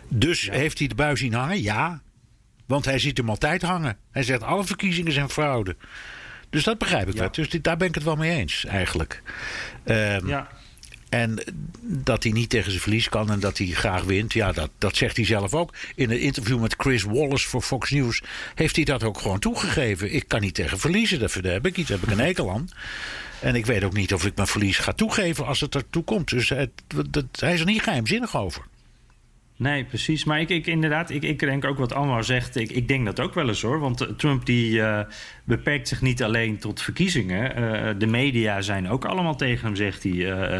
Dus ja. heeft hij de bui zien hangen? Ja. Want hij ziet hem altijd hangen. Hij zegt alle verkiezingen zijn fraude. Dus dat begrijp ik Ja. wel. Dus daar ben ik het wel mee eens, eigenlijk. Ehm, Ja. En dat hij niet tegen zijn verlies kan en dat hij graag wint, ja, dat, dat zegt hij zelf ook. In een interview met Chris Wallace voor Fox News heeft hij dat ook gewoon toegegeven. Ik kan niet tegen verliezen, daar heb ik iets, heb ik een hekel aan. En ik weet ook niet of ik mijn verlies ga toegeven als het ertoe komt. Dus het, hij is er niet geheimzinnig over. Nee, precies. Maar ik, ik inderdaad, ik, ik denk ook wat Anwar zegt. Ik, ik denk dat ook wel eens hoor. Want eh, Trump die eh, beperkt zich niet alleen tot verkiezingen. Eh, de media zijn ook allemaal tegen hem, zegt hij.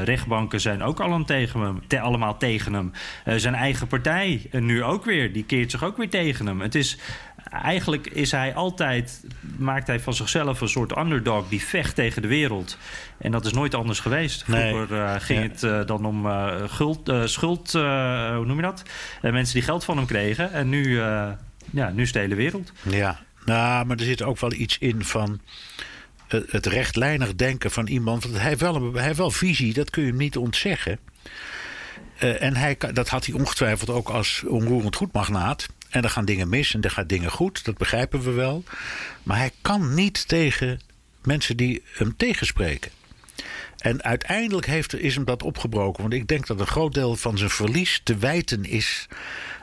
Rechtbanken zijn ook allemaal tegen hem. allemaal tegen hem. Zijn eigen partij nu ook weer. Die keert zich ook weer tegen hem. Het is, eigenlijk is hij altijd, maakt hij van zichzelf een soort underdog die vecht tegen de wereld. En dat is nooit anders geweest. Nee. Vroeger eh, ging Ja. het eh, dan om eh, guld, schuld, hoe noem je dat? Mensen die geld van hem kregen. En nu, ja, nu is de hele wereld. Ja, nou, maar er zit ook wel iets in van het rechtlijnig denken van iemand. Want hij heeft wel, een, hij heeft wel visie, dat kun je hem niet ontzeggen. En hij, dat had hij ongetwijfeld ook als onroerend goedmagnaat. En er gaan dingen mis en er gaan dingen goed, dat begrijpen we wel. Maar hij kan niet tegen mensen die hem tegenspreken. En uiteindelijk heeft, is hem dat opgebroken. Want ik denk dat een groot deel van zijn verlies te wijten is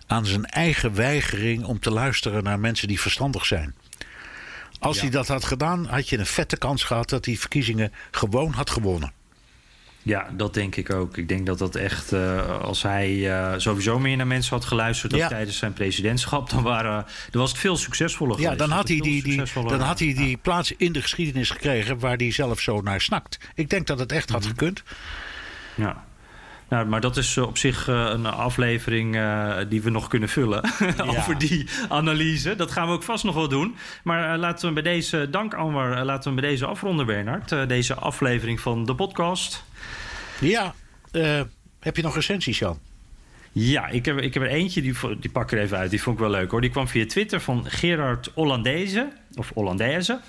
aan zijn eigen weigering om te luisteren naar mensen die verstandig zijn. Als hij dat had gedaan, had je een vette kans gehad dat hij verkiezingen gewoon had gewonnen. Ja, dat denk ik ook. Ik denk dat dat echt, eh, als hij eh, sowieso meer naar mensen had geluisterd Ja. tijdens zijn presidentschap, dan, waren, dan was het veel succesvoller Ja, dan had hij die, die, dan had hij die plaats in de geschiedenis gekregen waar hij zelf zo naar snakt. Ik denk dat het echt had gekund. Ja. Nou, maar dat is eh, op zich eh, een aflevering eh, die we nog kunnen vullen. over die analyse. Dat gaan we ook vast nog wel doen. Maar laten we bij deze, dank Anwar, laten we bij deze afronden, Bernard. Deze aflevering van de podcast. Ja, heb je nog recensies, Jan? Ja, ik heb, ik heb er eentje, die, die pak ik er even uit. Die vond ik wel leuk hoor. Die kwam via Twitter van Gerard Hollandese. Of Hollandaise.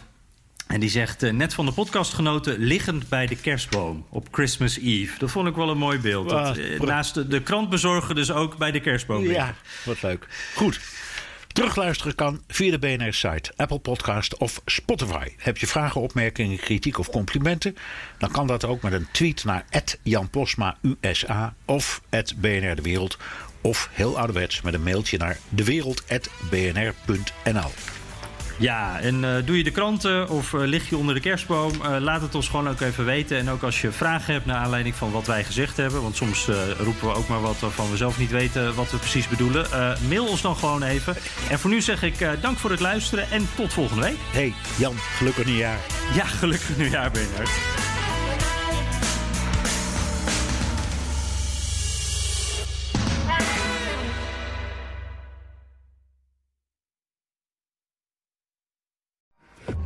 En die zegt, eh, net van de podcast genoten, liggend bij de kerstboom op Christmas Eve. Dat vond ik wel een mooi beeld. Dat, Ah, eh, naast de, de krantbezorger dus ook bij de kerstboom. liggen. Ja, wat leuk. Goed. Terugluisteren kan via de BNR-site, Apple Podcast of Spotify. Heb je vragen, opmerkingen, kritiek of complimenten? Dan kan dat ook met een tweet naar Jan Posma USA of BNR De Wereld. Of heel ouderwets met een mailtje naar dewereld.bnr.nl. Ja, en eh, doe je de kranten of eh, lig je onder de kerstboom? eh, laat het ons gewoon ook even weten. En ook als je vragen hebt naar aanleiding van wat wij gezegd hebben. Want soms roepen we ook maar wat waarvan we zelf niet weten wat we precies bedoelen. Mail ons dan gewoon even. En voor nu zeg ik dank voor het luisteren en tot volgende week. Hey Jan, gelukkig nieuwjaar. Ja, gelukkig nieuwjaar, Bernard.